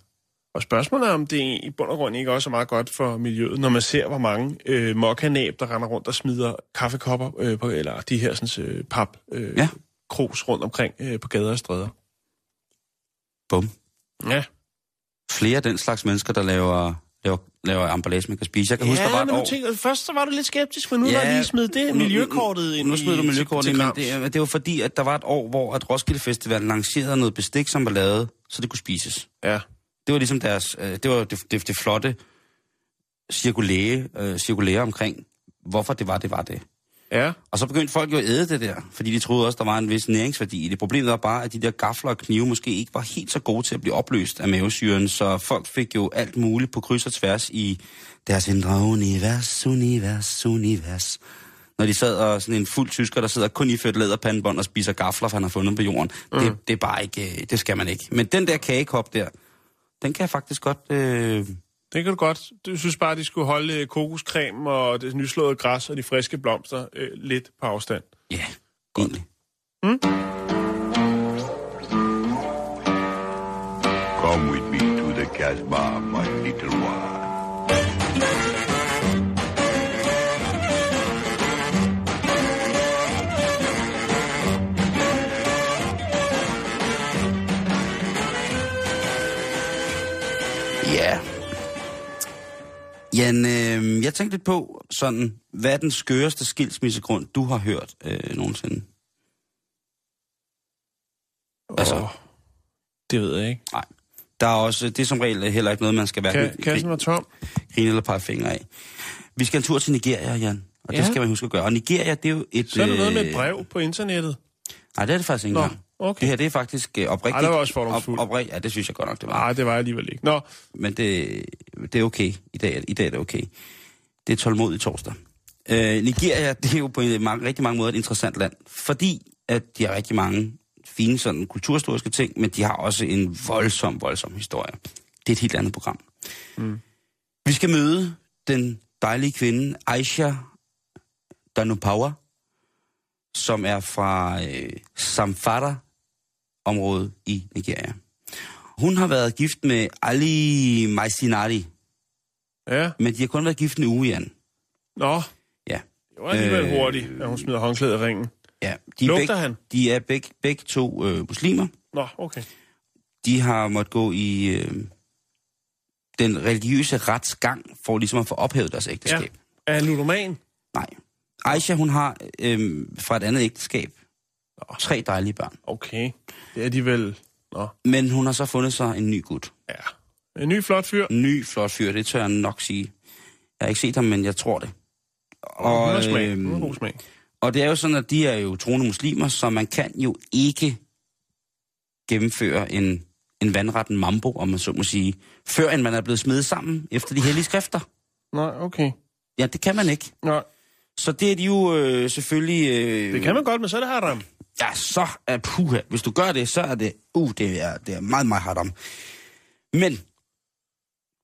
Og spørgsmålet er, om det i bund og grund ikke også er meget godt for miljøet, når man ser, hvor mange øh, mokkanæb, der render rundt og smider kaffekopper, øh, på, eller de her sådan, øh, pap, øh, Ja. krus rundt omkring øh, på gader og stræder. Bum. Ja, Flere af den slags mennesker, der laver, laver, laver emballage, man kan spise. Jeg kan huske, der var et men år... tænker, først så var du lidt skeptisk, men nu Ja, ja, der lige smidt det miljøkortet ind Nu smider du miljøkortet ind, men det, det var fordi, at der var et år, hvor at Roskilde Festival lancerede noget bestik, som var lavet, så det kunne spises. Ja, Det var ligesom deres, øh, det var det, det, det flotte cirkulære, øh, cirkulære omkring, hvorfor det var, det var det. Ja. Og så begyndte folk jo at æde det der, fordi de troede også, der var en vis næringsværdi i det. Problemet var bare, at de der gafler og knive måske ikke var helt så gode til at blive opløst af mavesyren, så folk fik jo alt muligt på kryds og tværs i deres indre univers, univers, univers. Når de sad og sådan en fuld tysker, der sidder kun i ført læderpandebånd og spiser gafler, han har fundet på jorden. Mm. Det, det er bare ikke, øh, det skal man ikke. Men den der kagekop der, den kan jeg faktisk godt... Øh, Det kan du godt. Du synes bare, de skulle holde øh, kokoscreme og det nyslåede græs og de friske blomster øh, lidt på afstand. ja, egentlig. Come with me to the Casbah, my little one. Jan, øh, jeg tænkte lidt på, sådan, hvad er den skøreste skilsmissegrund, du har hørt øh, nogensinde? Altså- Åh, det ved jeg ikke. Nej. Der er også, det er som regel heller ikke noget, man skal være Ka- kassen var tom. grine eller pege fingre af. Vi skal en tur til Nigeria, Jan. Og ja. det skal man huske at gøre. Og Nigeria, det er jo et... Så er der noget med et øh, brev på internettet. Nej, det er det faktisk ikke engang. Okay. Det her, det er faktisk øh, oprigtigt. Ej, det var også fordomsfuldt. Op, oprig, ja, det synes jeg godt nok, det var. Nej, det var jeg alligevel ikke. Nå, Men det, det er okay. I dag, I dag er det okay. Det er tålmodig torsdag. Øh, Nigeria, det er jo på en mange, rigtig mange måder et interessant land, fordi at de har rigtig mange fine sådan, kulturhistoriske ting, men de har også en voldsom, voldsom historie. Det er et helt andet program. Mm. Vi skal møde den dejlige kvinde Aisha Danupawa, som er fra øh, Samfara-området i Nigeria. Hun har været gift med Ali Maisinari, ja. men de har kun været gift en uge, Jan. Nå, Ja. det var alligevel Øh, hurtigt, at hun smider håndklædet i ringen. ja. De er Lugter begge, han? De er begge, begge to øh, muslimer. Nå, okay. De har måttet gå i øh, den religiøse retsgang for ligesom at få ophævet deres ægteskab. Ja. Er han ludoman? Nej. Aisha, hun har øh, fra et andet ægteskab tre dejlige børn. Okay. Det er de vel... Nå, Men hun har så fundet sig en ny gut. ja. En ny flot fyr. En ny, flot fyr, det tør jeg nok sige. Jeg har ikke set ham, men jeg tror det. Og, hun har smag. øhm, Hun har god smag. Og det er jo sådan, at de er jo troende muslimer, så man kan jo ikke gennemføre en, en vandretten mambo, om man så må sige, før end man er blevet smedet sammen efter de hellige skrifter. Nej, okay. Ja, det kan man ikke. Nej, Så det er de jo øh, selvfølgelig... Øh, det kan man godt, men så er det haram. Ja, så er puha. Hvis du gør det, så er det... Uh, det er, det er meget, meget hardt om. Men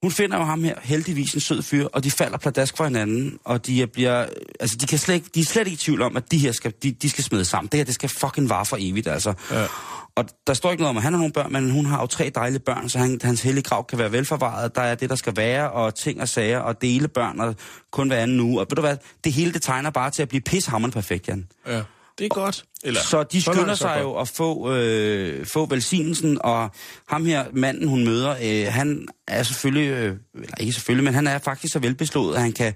hun finder jo ham her, heldigvis en sød fyr, og de falder pladask for hinanden, og de er, bliver, altså de, kan slet ikke, de er slet ikke i tvivl om, at de her skal, de, de skal smides sammen. Det her, det skal fucking vare for evigt, altså. Ja. Og der står ikke noget om, at han har nogle børn, men hun har jo tre dejlige børn, så han, hans hellige grav kan være velforvaret. Der er det, der skal være, og ting og sager, og dele børn, og kun hver anden uge. Og ved du hvad, det hele, det tegner bare til at blive pishammerende perfekt, Jan. Ja. Det er godt. Eller, Så de så skynder langt, så sig godt. jo at få, øh, få velsignelsen, og ham her, manden hun møder, øh, han er selvfølgelig, øh, eller ikke selvfølgelig, men han er faktisk så velbeslået, at han kan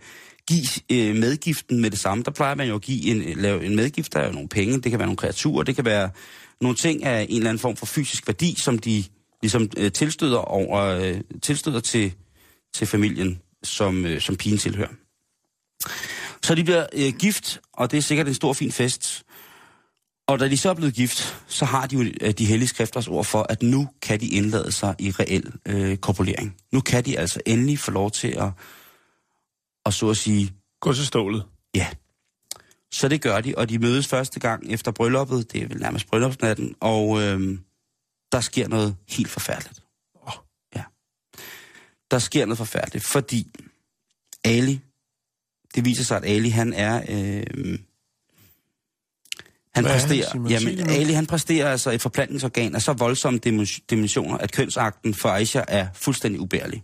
give øh, medgiften med det samme. Der plejer man jo at give en, lave en medgift, der er jo nogle penge, det kan være nogle kreaturer, det kan være nogle ting af en eller anden form for fysisk værdi, som de ligesom øh, tilstøder, over, øh, tilstøder til, til familien, som, øh, som pigen tilhører. Så de bliver øh, gift, og det er sikkert en stor fin fest. Og da de så er blevet gift, så har de jo øh, de hellige skrifters ord for, at nu kan de indlade sig i reel øh, korpulering. Nu kan de altså endelig få lov til at, at så at sige, Gå til stålet. ja. Så det gør de, og de mødes første gang efter brylluppet, det er vel nærmest bryllupsnatten, og øh, der sker noget helt forfærdeligt. Åh. Ja. Der sker noget forfærdeligt, fordi Ali, det viser sig, at Ali han er... Øh, han Hvad er han, præsterer? Sig jamen. Ali han præsterer altså et forplantningsorgan af så voldsomme dimen- dimensioner, at kønsakten for Aisha er fuldstændig ubærlig.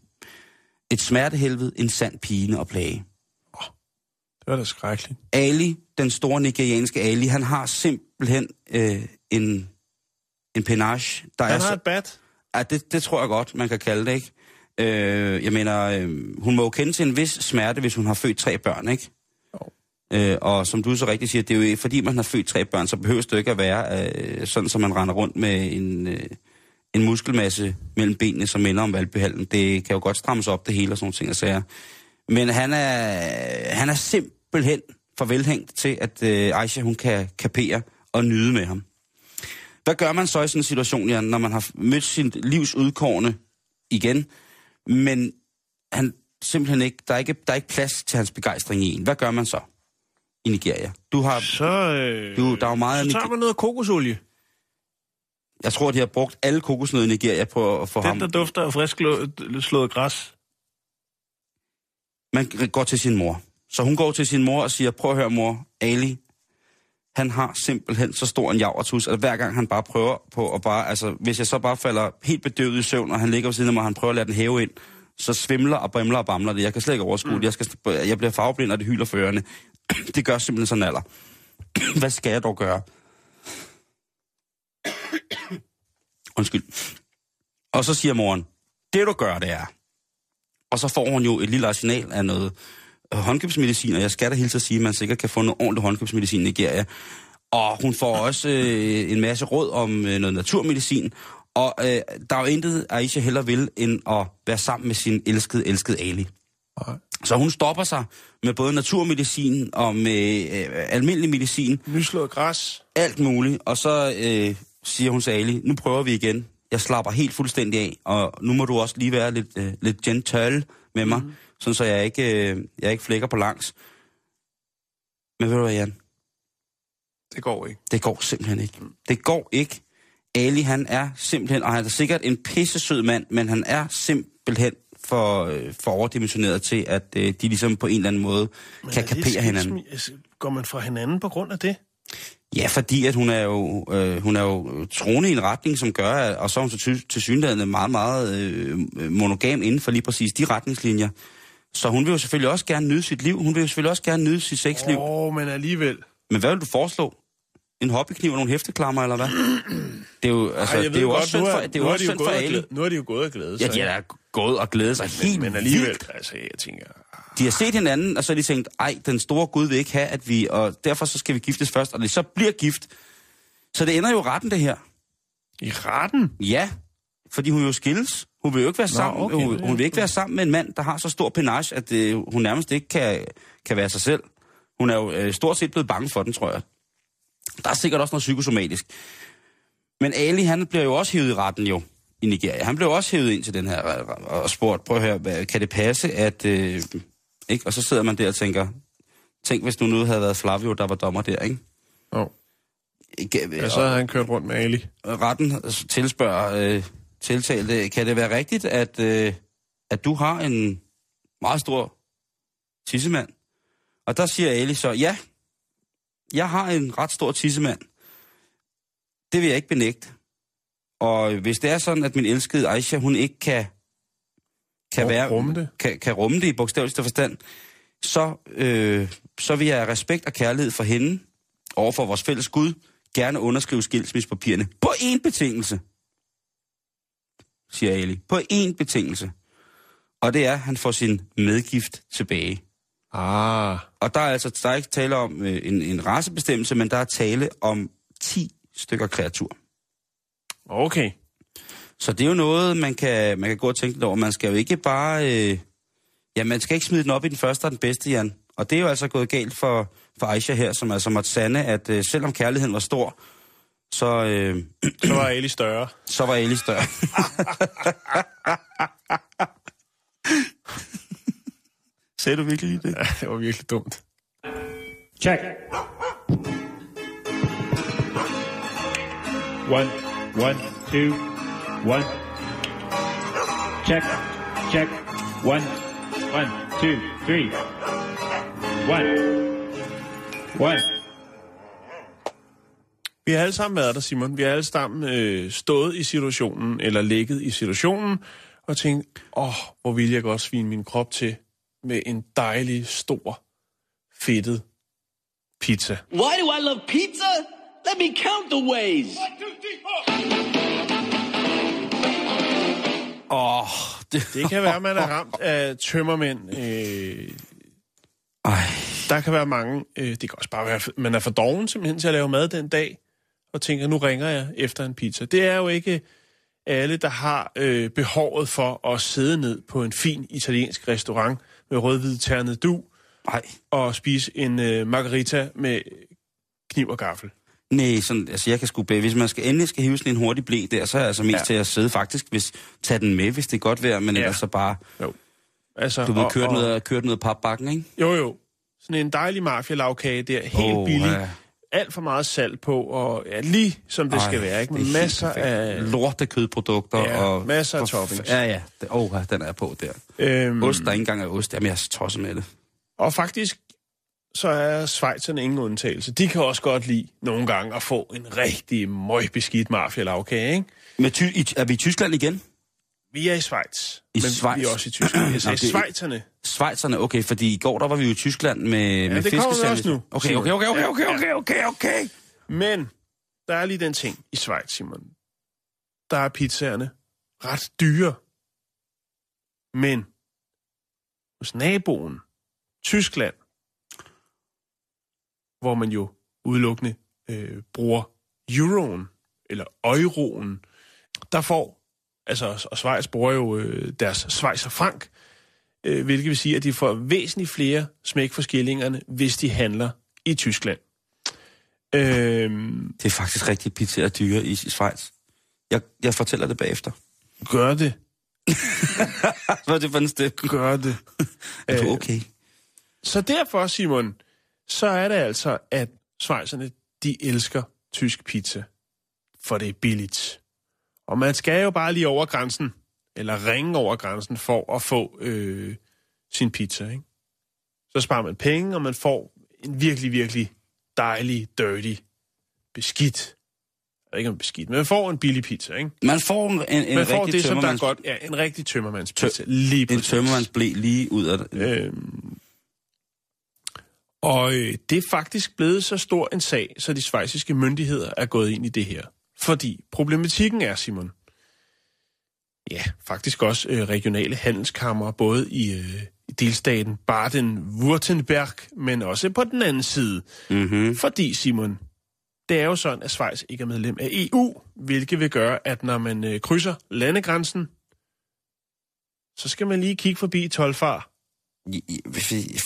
Et smertehelvede, en sand pine og plage. Det var da skrækkeligt. Ali, den store nigerianske Ali, han har simpelthen øh, en, en penage, der er Han så... har et bat. Ja, det, det tror jeg godt, man kan kalde det, ikke? Øh, jeg mener, øh, hun må jo kende til en vis smerte, hvis hun har født tre børn, ikke? Øh, og som du så rigtigt siger, det er jo fordi man har født tre børn, så behøver det ikke at være øh, sådan, som man render rundt med en, øh, en muskelmasse mellem benene, som minder om valgbehalden. Det kan jo godt strammes op, det hele og sådan nogle ting og sager. Men han er, han er simpelthen for velhængt til, at øh, Aisha, hun kan kapere og nyde med ham. Hvad gør man så i sådan en situation, Jan, når man har mødt sin livs udkårne igen, men han simpelthen ikke, der er ikke, der er ikke plads til hans begejstring i en. Hvad gør man så i Nigeria? Du har, Så, øh, Du, der er jo meget så tager man noget kokosolie. jeg tror, de har brugt alle kokosnød i Nigeria på at få ham. Den, der dufter af frisk slå- slået græs. Man går til sin mor. Så hun går til sin mor og siger, prøv at høre mor, Ali, han har simpelthen så stor en javertus, at hver gang han bare prøver på at bare, altså hvis jeg så bare falder helt bedøvet i søvn, og han ligger ved siden af mig, og han prøver at lade den hæve ind, så svimler og brimler og bamler det. Jeg kan slet ikke overskue mm. det. Jeg, skal, jeg bliver farveblind, og det hyler for ørerne. det gør simpelthen sådan alder. Hvad skal jeg dog gøre? Undskyld. Og så siger moren, det du gør, det er. Og så får hun jo et lille arsenal af noget øh, håndkøbsmedicin, og jeg skal da hilse at sige, at man sikkert kan få noget ordentligt håndkøbsmedicin i Nigeria. Og hun får også øh, en masse råd om øh, noget naturmedicin. Og øh, der er jo intet, Aisha heller vil, end at være sammen med sin elskede, elskede Ali. Så hun stopper sig med både naturmedicin og med øh, almindelig medicin, Nyslået græs. alt muligt. Og så øh, siger hun til Ali, nu prøver vi igen. Jeg slapper helt fuldstændig af, og nu må du også lige være lidt, øh, lidt gentle med mig, mm. sådan så jeg ikke, øh, jeg ikke flækker på langs. Men ved du hvad, Jan? Det går ikke. Det går simpelthen ikke. Det går ikke. Ali, han er simpelthen, og han er sikkert en pissesød mand, men han er simpelthen for, øh, for overdimensioneret til, at øh, de ligesom på en eller anden måde Men kan er kapere hinanden. Går man fra hinanden på grund af det? Ja, fordi at hun er jo, øh, hun er jo troende i en retning, som gør, at, og så er hun til, til synligheden meget, meget øh, monogam inden for lige præcis de retningslinjer. Så hun vil jo selvfølgelig også gerne nyde sit liv. Hun vil jo selvfølgelig også gerne nyde sit sexliv. Åh, oh, men alligevel. Men hvad vil du foreslå? En hobbykniv og nogle hæfteklammer, eller hvad? Det er jo, altså, Ej, det er jo godt, også synd for, det er jo også synd for glæde- Nu er de jo gået og glæde Ja, sig. de er da gået og glædet sig helt men, alligevel, vildt. altså, jeg tænker... De har set hinanden, og så har de tænkt, ej, den store Gud vil ikke have, at vi, og derfor så skal vi giftes først, og det så bliver gift. Så det ender jo retten, det her. I retten? Ja, fordi hun jo skilles. Hun vil jo ikke være sammen, okay, hun, hun vil ikke være sammen med en mand, der har så stor penage, at øh, hun nærmest ikke kan, kan være sig selv. Hun er jo øh, stort set blevet bange for den, tror jeg. Der er sikkert også noget psykosomatisk. Men Ali, han bliver jo også hævet i retten jo i Nigeria. Han blev også hævet ind til den her og spurgt, prøv at høre, hvad, kan det passe, at... Øh, ikke? Og så sidder man der og tænker, tænk hvis nu nu havde været Flavio, der var dommer der, ikke? Jo. Ikke, Ja, så har han kørt rundt med Ali. retten tilspørger øh, tiltalte, kan det være rigtigt, at, øh, at du har en meget stor tissemand? Og der siger Ali så, ja, jeg har en ret stor tissemand. Det vil jeg ikke benægte. Og hvis det er sådan, at min elskede Aisha, hun ikke kan, kan, være, rumme det? Kan, kan rumme det i bogstaveligste forstand, så, øh, så vil jeg af respekt og kærlighed for hende over for vores fælles Gud gerne underskrive skilsmissepapirerne. På én betingelse, siger Ali. På én betingelse. Og det er, at han får sin medgift tilbage. Ah. Og der er altså der er ikke tale om øh, en, en racebestemmelse, men der er tale om 10 stykker kreatur. Okay. Så det er jo noget, man kan, man kan gå og tænke lidt over. Man skal jo ikke bare... Øh, ja, man skal ikke smide den op i den første og den bedste, Jan. Og det er jo altså gået galt for, for Aisha her, som altså måtte sande, at øh, selvom kærligheden var stor, så, øh, Så var Ali større. så var Ali større. Sagde du virkelig det? Ja, det var virkelig dumt. Check. One, one, two, one. Check, check. One, one, two, three. One. One. Vi har alle sammen været der, Simon. Vi har alle sammen øh, stået i situationen, eller ligget i situationen, og tænkt, åh, oh, hvor vil jeg godt svine min krop til med en dejlig, stor, fedtet pizza. Why do I love pizza? Let me count the ways. Åh, oh, det... Det kan være, man er ramt af tømmermænd. Øh, Ej, der kan være mange. Øh, det kan også bare være, man er for doven simpelthen til at lave mad den dag, og tænker, nu ringer jeg efter en pizza. Det er jo ikke alle, der har øh, behovet for at sidde ned på en fin italiensk restaurant rødhvid ternet du ej. og spise en øh, margarita med kniv og gaffel. Nej, sådan, altså jeg kan sgu bære. Hvis man skal endelig skal hive sådan en hurtig blæ der, så er jeg altså mest Ja. til at sidde faktisk, hvis tage den med, hvis det er godt vejr, men Ja. ellers så bare, Jo. Altså, du ved, kørt, og- kørt ned ad papbakken, ikke? Jo, jo. Sådan en dejlig mafia der, helt Åh, billig. ja. Alt for meget salt på, og ja, lige som det Ej, skal være, ikke? Med masser af... Lorte kødprodukter. Ja, og masser af toppings. Ja, ja. Det, oh, den er på der. Øhm, Ost, der ikke engang er ost. Jamen, jeg er tosset med det. Og faktisk, så er Schweizerne ingen undtagelse. De kan også godt lide nogle gange at få en rigtig møgbeskidt mafia ikke? Men ty, i, er vi i Tyskland igen? Vi er i Schweiz. I men Schweiz? vi er også i Tyskland. Jeg sagde Nå, Schweizerne. Schweizerne, okay, fordi i går der var vi jo i Tyskland med, med det kommer vi også nu, Okay, okay, okay, okay, okay, okay, okay, okay. Men der er lige den ting i Schweiz, Simon. Der er pizzaerne ret dyre. Men hos naboen, Tyskland, hvor man jo udelukkende øh, bruger euroen, eller euroen, der får, altså, og Schweiz bruger jo øh, deres Schweizer frank, øh, hvilket vil sige, at de får væsentligt flere smæk for skillingerne, hvis de handler i Tyskland. Øhm, Det er faktisk rigtig pizza og dyre i, Schweiz. Jeg, jeg fortæller det bagefter. gør det. Hvad er det for en stemme? Gør det. Er du Øh, okay? Så derfor, Simon, så er det altså, at svejserne, de elsker tysk pizza. For det er billigt. Og man skal jo bare lige over grænsen, eller ringe over grænsen, for at få øh, sin pizza, ikke? Så sparer man penge, og man får en virkelig, virkelig dejlig, dirty, beskidt. Jeg ved ikke om beskidt, men man får en billig pizza, ikke? Man får en, en, en Man får rigtig det, som der er godt. Ja, en rigtig tømmermandspizza. Lige En præcis. tømmermands blæ lige ud af det. Øhm, og øh, det er faktisk blevet så stor en sag, så de svejsiske myndigheder er gået ind i det her. Fordi problematikken er, Simon, ja, faktisk også øh, regionale handelskammer, både i, øh, delstaten Baden-Württemberg, men også på den anden side. Mm-hmm. Fordi, Simon, det er jo sådan, at Schweiz ikke er medlem af EU, hvilket vil gøre, at når man øh, krydser landegrænsen, så skal man lige kigge forbi tolfar.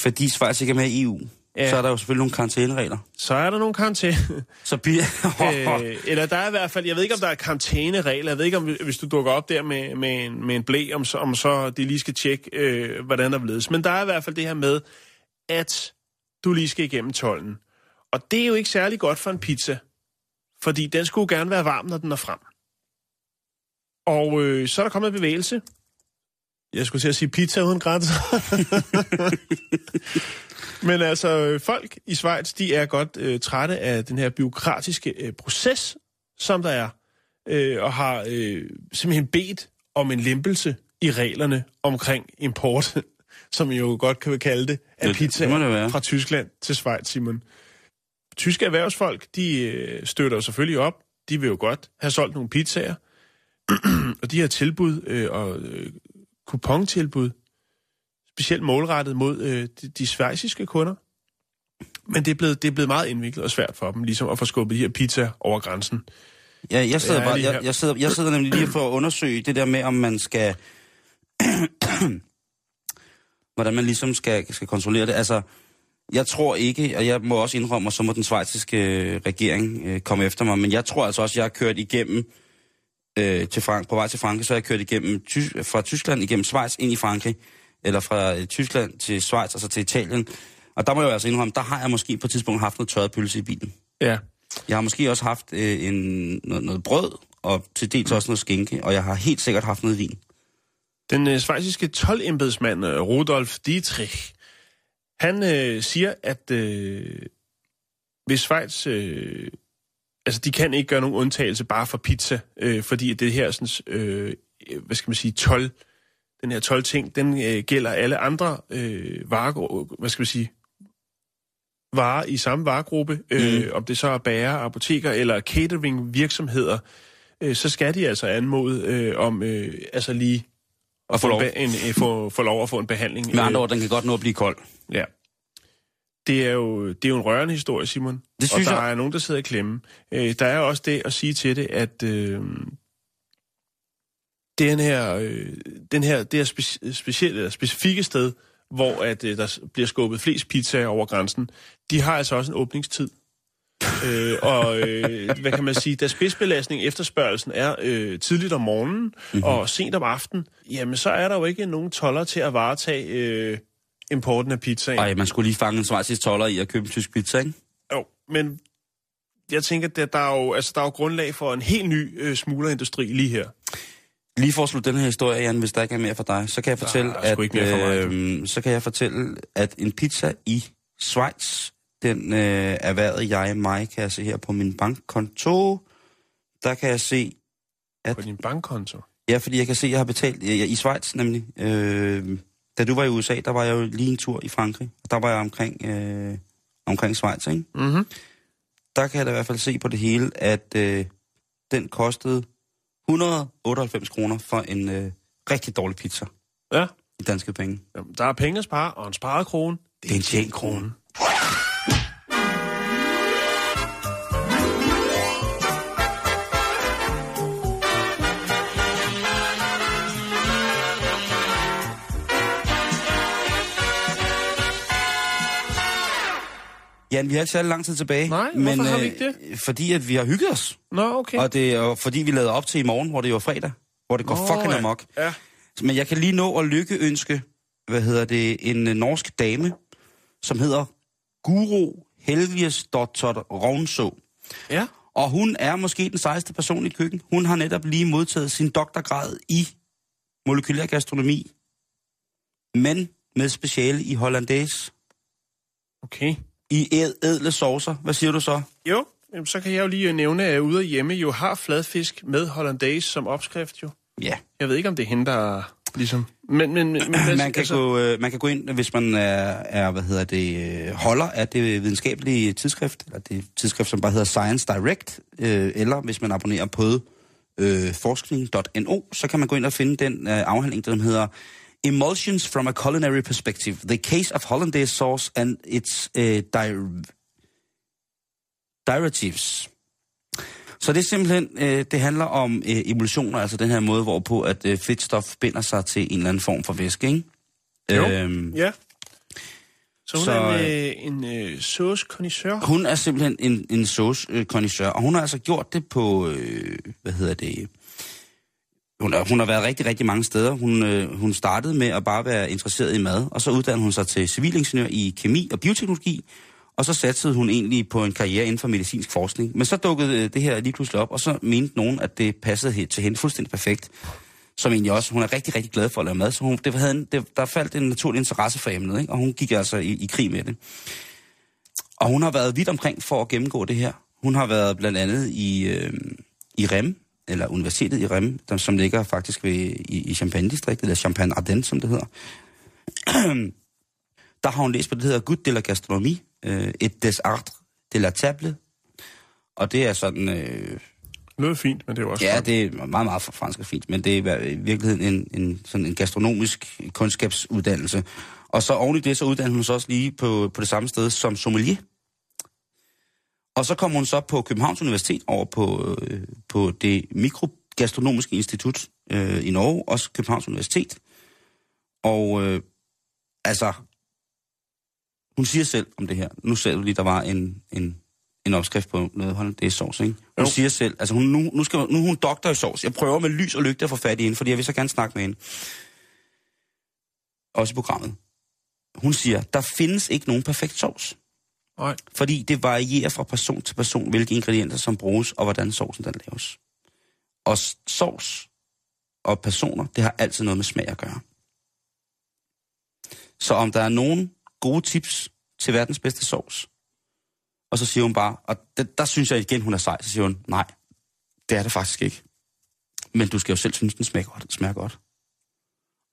Fordi Schweiz ikke er med i EU. Ja. så er der jo selvfølgelig nogle karantæneregler. Så er der nogle karantæne. Så bliver... øh, eller der er i hvert fald, jeg ved ikke, om der er karantæneregler. Jeg ved ikke, om hvis du dukker op der med, med, en, med en blæ, om så, om så de lige skal tjekke, øh, hvordan der ledes. Men der er i hvert fald det her med, at du lige skal igennem tolden. Og det er jo ikke særlig godt for en pizza. Fordi den skulle gerne være varm, når den er frem. Og øh, så er der kommet bevægelse. Jeg skulle til at sige pizza uden grænser. Men altså, øh, folk i Schweiz, de er godt øh, trætte af den her byråkratiske øh, proces, som der er, øh, og har øh, simpelthen bedt om en lempelse i reglerne omkring import, som I jo godt kan kalde det, af Det- pizza det det fra Tyskland til Schweiz, Simon. Tyske erhvervsfolk, de øh, støtter selvfølgelig op. De vil jo godt have solgt nogle pizzaer. og de har tilbud øh, og øh, kupontilbud, specielt målrettet mod øh, de, de svejsiske kunder. Men det er, blevet, det er blevet meget indviklet og svært for dem, ligesom at få skubbet de her pizza over grænsen. Ja, jeg sidder, Ja, bare, jeg, jeg, sidder, jeg sidder nemlig lige for at undersøge det der med, om man skal... hvordan man ligesom skal, skal kontrollere det. Altså, jeg tror ikke, og jeg må også indrømme, og så må den svejsiske øh, regering øh, komme efter mig, men jeg tror altså også, jeg har kørt igennem øh, til Frank, på vej til Frankrig, så har jeg kørt igennem Tys, fra Tyskland igennem Schweiz ind i Frankrig, eller fra øh, Tyskland til Schweiz, altså til Italien. Og der må jeg jo altså indrømme, der har jeg måske på et tidspunkt haft noget tørret pølse i bilen. Ja. Jeg har måske også haft øh, en, noget, noget brød, og til dels også noget skinke, og jeg har helt sikkert haft noget vin. Den øh, svejsiske 12-embedsmand øh, Rudolf Dietrich, han øh, siger, at øh, hvis Schweiz... Øh, altså, de kan ikke gøre nogen undtagelse bare for pizza, øh, fordi det her, sådan, øh, hvad skal man sige, 12, den her 12 ting, den øh, gælder alle andre øh, varer, hvad skal man sige, varer i samme varegruppe, øh, om det så er bager, apoteker eller catering virksomheder, øh, så skal de altså anmode øh, om øh, altså lige Og få lov. en, en, få, få lov at få en behandling. Med andre ord, den kan godt nå at blive kold. Ja. Det er, jo, det er jo en rørende historie, Simon. Det synes og der jeg- er nogen, der sidder i klemme. Øh, der er også det at sige til det, at øh, den her, øh, den her, det her speci- specielle, eller specifikke sted, hvor at, øh, der bliver skubbet flest pizzaer over grænsen, de har altså også en åbningstid. øh, og øh, hvad kan man sige, da spidsbelastning efterspørgelsen er øh, tidligt om morgenen mm-hmm. og sent om aftenen, jamen så er der jo ikke nogen toller til at varetage øh, importen af pizzaen. Ej, man skulle lige fange en svejsisk toller i at købe en tysk pizza, ikke? Jo, men jeg tænker, at der er jo, altså, der er jo grundlag for en helt ny øh, smuglerindustri lige her. Lige for at slutte den her historie, Jan, hvis der ikke er mere for dig, så kan jeg fortælle, er sgu at, ikke mere for mig. øh, så kan jeg fortælle, at en pizza i Schweiz, den øh, erhvervede jeg mig, kan jeg se her på min bankkonto. Der kan jeg se, På din bankkonto. ja, fordi jeg kan se, at jeg har betalt ja, i Schweiz nemlig. Øh, da du var i USA, der var jeg jo lige en tur i Frankrig, og der var jeg omkring, øh, omkring Schweiz, ikke? Mm-hmm. der kan jeg da i hvert fald se på det hele, at øh, den kostede 198 kroner for en øh, rigtig dårlig pizza Ja, i danske penge. Jamen, der er penge at spare, og en sparet krone, det er en tjent krone. Jan, vi har ikke særlig lang tid tilbage. Nej, hvorfor men, har vi ikke Øh, fordi at vi har hygget os. Nå, okay. Og det er fordi, vi lavede op til i morgen, hvor det jo er fredag. Hvor det går Nå, fucking amok. Ja. Men jeg kan lige nå at lykkeønske, hvad hedder det, en øh, norsk dame, som hedder Guro Helviesdotter Rovnså. Ja. Og hun er måske den sejeste person i køkken. Hun har netop lige modtaget sin doktorgrad i molekylær gastronomi, men med speciale i hollandaise. Okay. I æd, ædle saucer. Hvad siger du så? Jo, jamen, så kan jeg jo lige øh, nævne, at ude hjemme jo har fladfisk med hollandaise som opskrift jo. Ja. Jeg ved ikke, om det er hende, der er ligesom... Men, men, men, men Man kan, gå, øh, man kan gå ind, hvis man er, er hvad hedder det, øh, holder af det videnskabelige tidsskrift, eller det tidsskrift, som bare hedder Science Direct, øh, eller hvis man abonnerer på øh, forskning.no, så kan man gå ind og finde den øh, afhandling, der hedder Emulsions from a Culinary Perspective, The Case of Hollandaise Sauce and its øh, di- Directives. Så det er simpelthen, øh, det handler om øh, emulsioner, altså den her måde, hvorpå at øh, fedtstof binder sig til en eller anden form for væske, ikke? Jo. Øhm, Ja. Så hun Så, er en, øh, en øh, sauce Hun er simpelthen en, en sauce øh, connoisseur, og hun har altså gjort det på, øh, hvad hedder det, hun hun har været rigtig, rigtig mange steder. Hun, øh, hun startede med at bare være interesseret i mad, og så uddannede hun sig til civilingeniør i kemi og bioteknologi, og så satsede hun egentlig på en karriere inden for medicinsk forskning. Men så dukkede øh, det her lige pludselig op, og så mente nogen, at det passede til hende fuldstændig perfekt. Som egentlig også, hun er rigtig, rigtig glad for at lave mad, så hun, det havde en, det, der faldt en naturlig interesse for emnet, ikke? og hun gik altså i, i krig med det. Og hun har været vidt omkring for at gennemgå det her. Hun har været blandt andet i, øh, i Rem, eller Universitetet i Rem, der, som ligger faktisk ved, i, i Champagne-distriktet, eller Champagne Ardennes, som det hedder. der har hun læst på det, der hedder Good de la Gastronomie, øh, et des arts de la table. Og det er sådan... Øh, Noget fint, men det er jo også Ja, godt. det er meget, meget fransk og fint, men det er i virkeligheden en, en, sådan en gastronomisk kundskabsuddannelse. Og så oven i det, så uddanner hun sig også lige på, på det samme sted som sommelier. Og så kommer hun så på Københavns Universitet over på, øh, på det mikrogastronomiske institut øh, i Norge, også Københavns Universitet. Og øh, altså, hun siger selv om det her. Nu ser du lige, der var en, en, en opskrift på noget hollandaise sovs, ikke? Hun Jo. siger selv, altså hun, nu, nu, skal, nu er hun doktor i sovs. Jeg prøver med lys og lygte at få fat i hende, fordi jeg vil så gerne snakke med hende. Også i programmet. Hun siger, der findes ikke nogen perfekt sovs. Nej. Fordi det varierer fra person til person, hvilke ingredienter som bruges, og hvordan sovsen den laves. Og sovs og personer, det har altid noget med smag at gøre. Så om der er nogen gode tips til verdens bedste sovs, og så siger hun bare, og det, der synes jeg igen, hun er sej, så siger hun, nej, det er det faktisk ikke. Men du skal jo selv synes, den smager godt. Smager godt.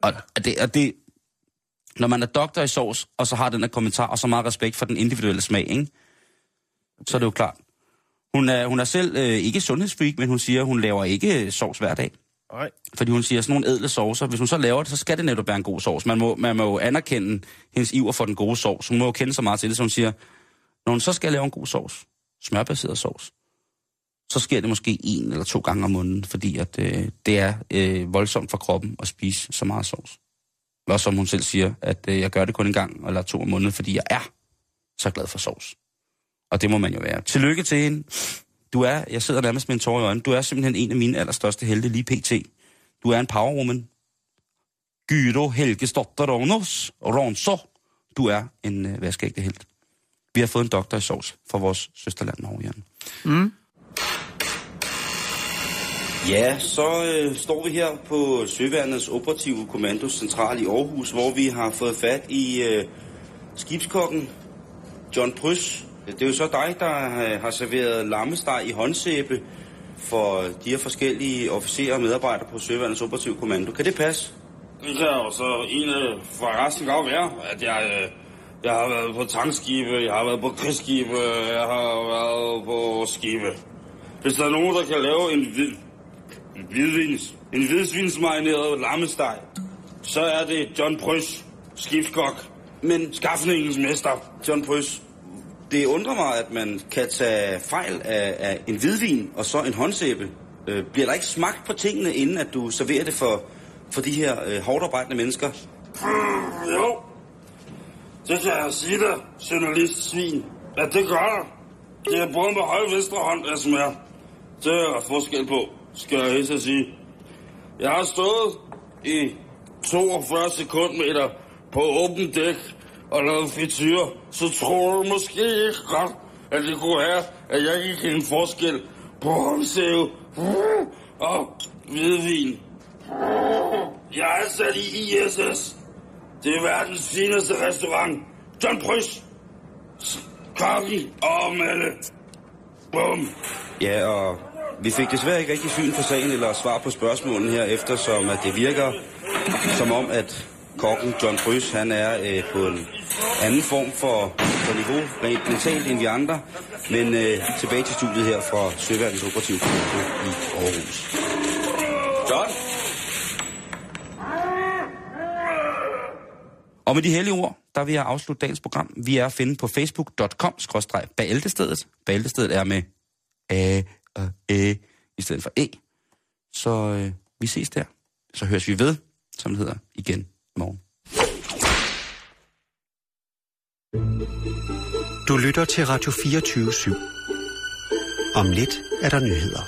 Og, og, det, og det, når man er doktor i sovs, og så har den her kommentar, og så meget respekt for den individuelle smag, ikke? så er det jo klart. Hun er, hun er selv øh, ikke sundhedsfreak, men hun siger, hun laver ikke øh, sovs hver dag. Nej. Fordi hun siger, sådan nogle ædle sovser, hvis hun så laver det, så skal det netop være en god sovs. Man må, man må jo anerkende hendes iver for den gode sovs. Hun må jo kende så meget til det, så hun siger, når hun så skal lave en god sovs, smørbaseret sovs, så sker det måske en eller to gange om måneden, fordi at, øh, det er øh, voldsomt for kroppen at spise så meget sovs. Og som hun selv siger, at øh, jeg gør det kun en gang eller to om måneden, fordi jeg er så glad for sovs. Og det må man jo være. Tillykke til hende. Du er, jeg sidder nærmest med en tår i øjnene, du er simpelthen en af mine allerstørste helte lige pt. Du er en powerwoman. Gyro Helge Stotter Rovnos Ronso. Du er en øh, vaskægte helt. Vi har fået en doktor i sovs fra vores søsterland Norge, Mm. Ja, så øh, står vi her på Søværnets Operative Kommando Central i Aarhus, hvor vi har fået fat i øh, skibskokken John Prys. Det er jo så dig, der øh, har serveret lammesteg i håndsæbe for de her forskellige officerer og medarbejdere på Søværnets Operative Kommando. Kan det passe? Det kan også så en øh, fra resten godt være, at jeg, øh, jeg har været på tankskibe, jeg har været på krigsskibe, jeg har været på skibe. Hvis der er nogen, der kan lave en, en hvidvins, en hvidsvinsmarineret lammesteg, så er det John Prys, skibskok, Men skaffningens mester. John Prys, det undrer mig, at man kan tage fejl af, af en hvidvin og så en håndsæbe. Øh, bliver der ikke smagt på tingene, inden at du serverer det for, for de her øh, hårdt arbejdende mennesker? Hmm, jo, det kan jeg sige dig, journalist svin, at det gør der. Det er både med højre venstre hånd, jeg smager. Det er der forskel på, skal jeg helst at sige. Jeg har stået i 42 sekundmeter på åben dæk og lavet frityr, så tror du måske ikke godt, at det kunne være, at jeg ikke kan en forskel på håndsæve og hvidvin. Jeg er ansat i ISS. Det er verdens fineste restaurant. John Prys. Kaffe og Melle. Bum. Ja, og vi fik desværre ikke rigtig syn på sagen eller svar på spørgsmålene her, eftersom at det virker som om, at kokken John Brys, han er øh, på en anden form for, for niveau, rent mentalt end vi andre. Men øh, tilbage til studiet her fra Søværnets Operative Kommando i Aarhus. John? Og med de hellige ord, der vil jeg afslutte dagens program. Vi er at finde på facebook.com-bæltestedet. Bæltestedet er med A og Æ i stedet for E. Så øh, vi ses der. Så høres vi ved, som det hedder, igen i morgen. Du lytter til Radio 24 /7. Om lidt er der nyheder.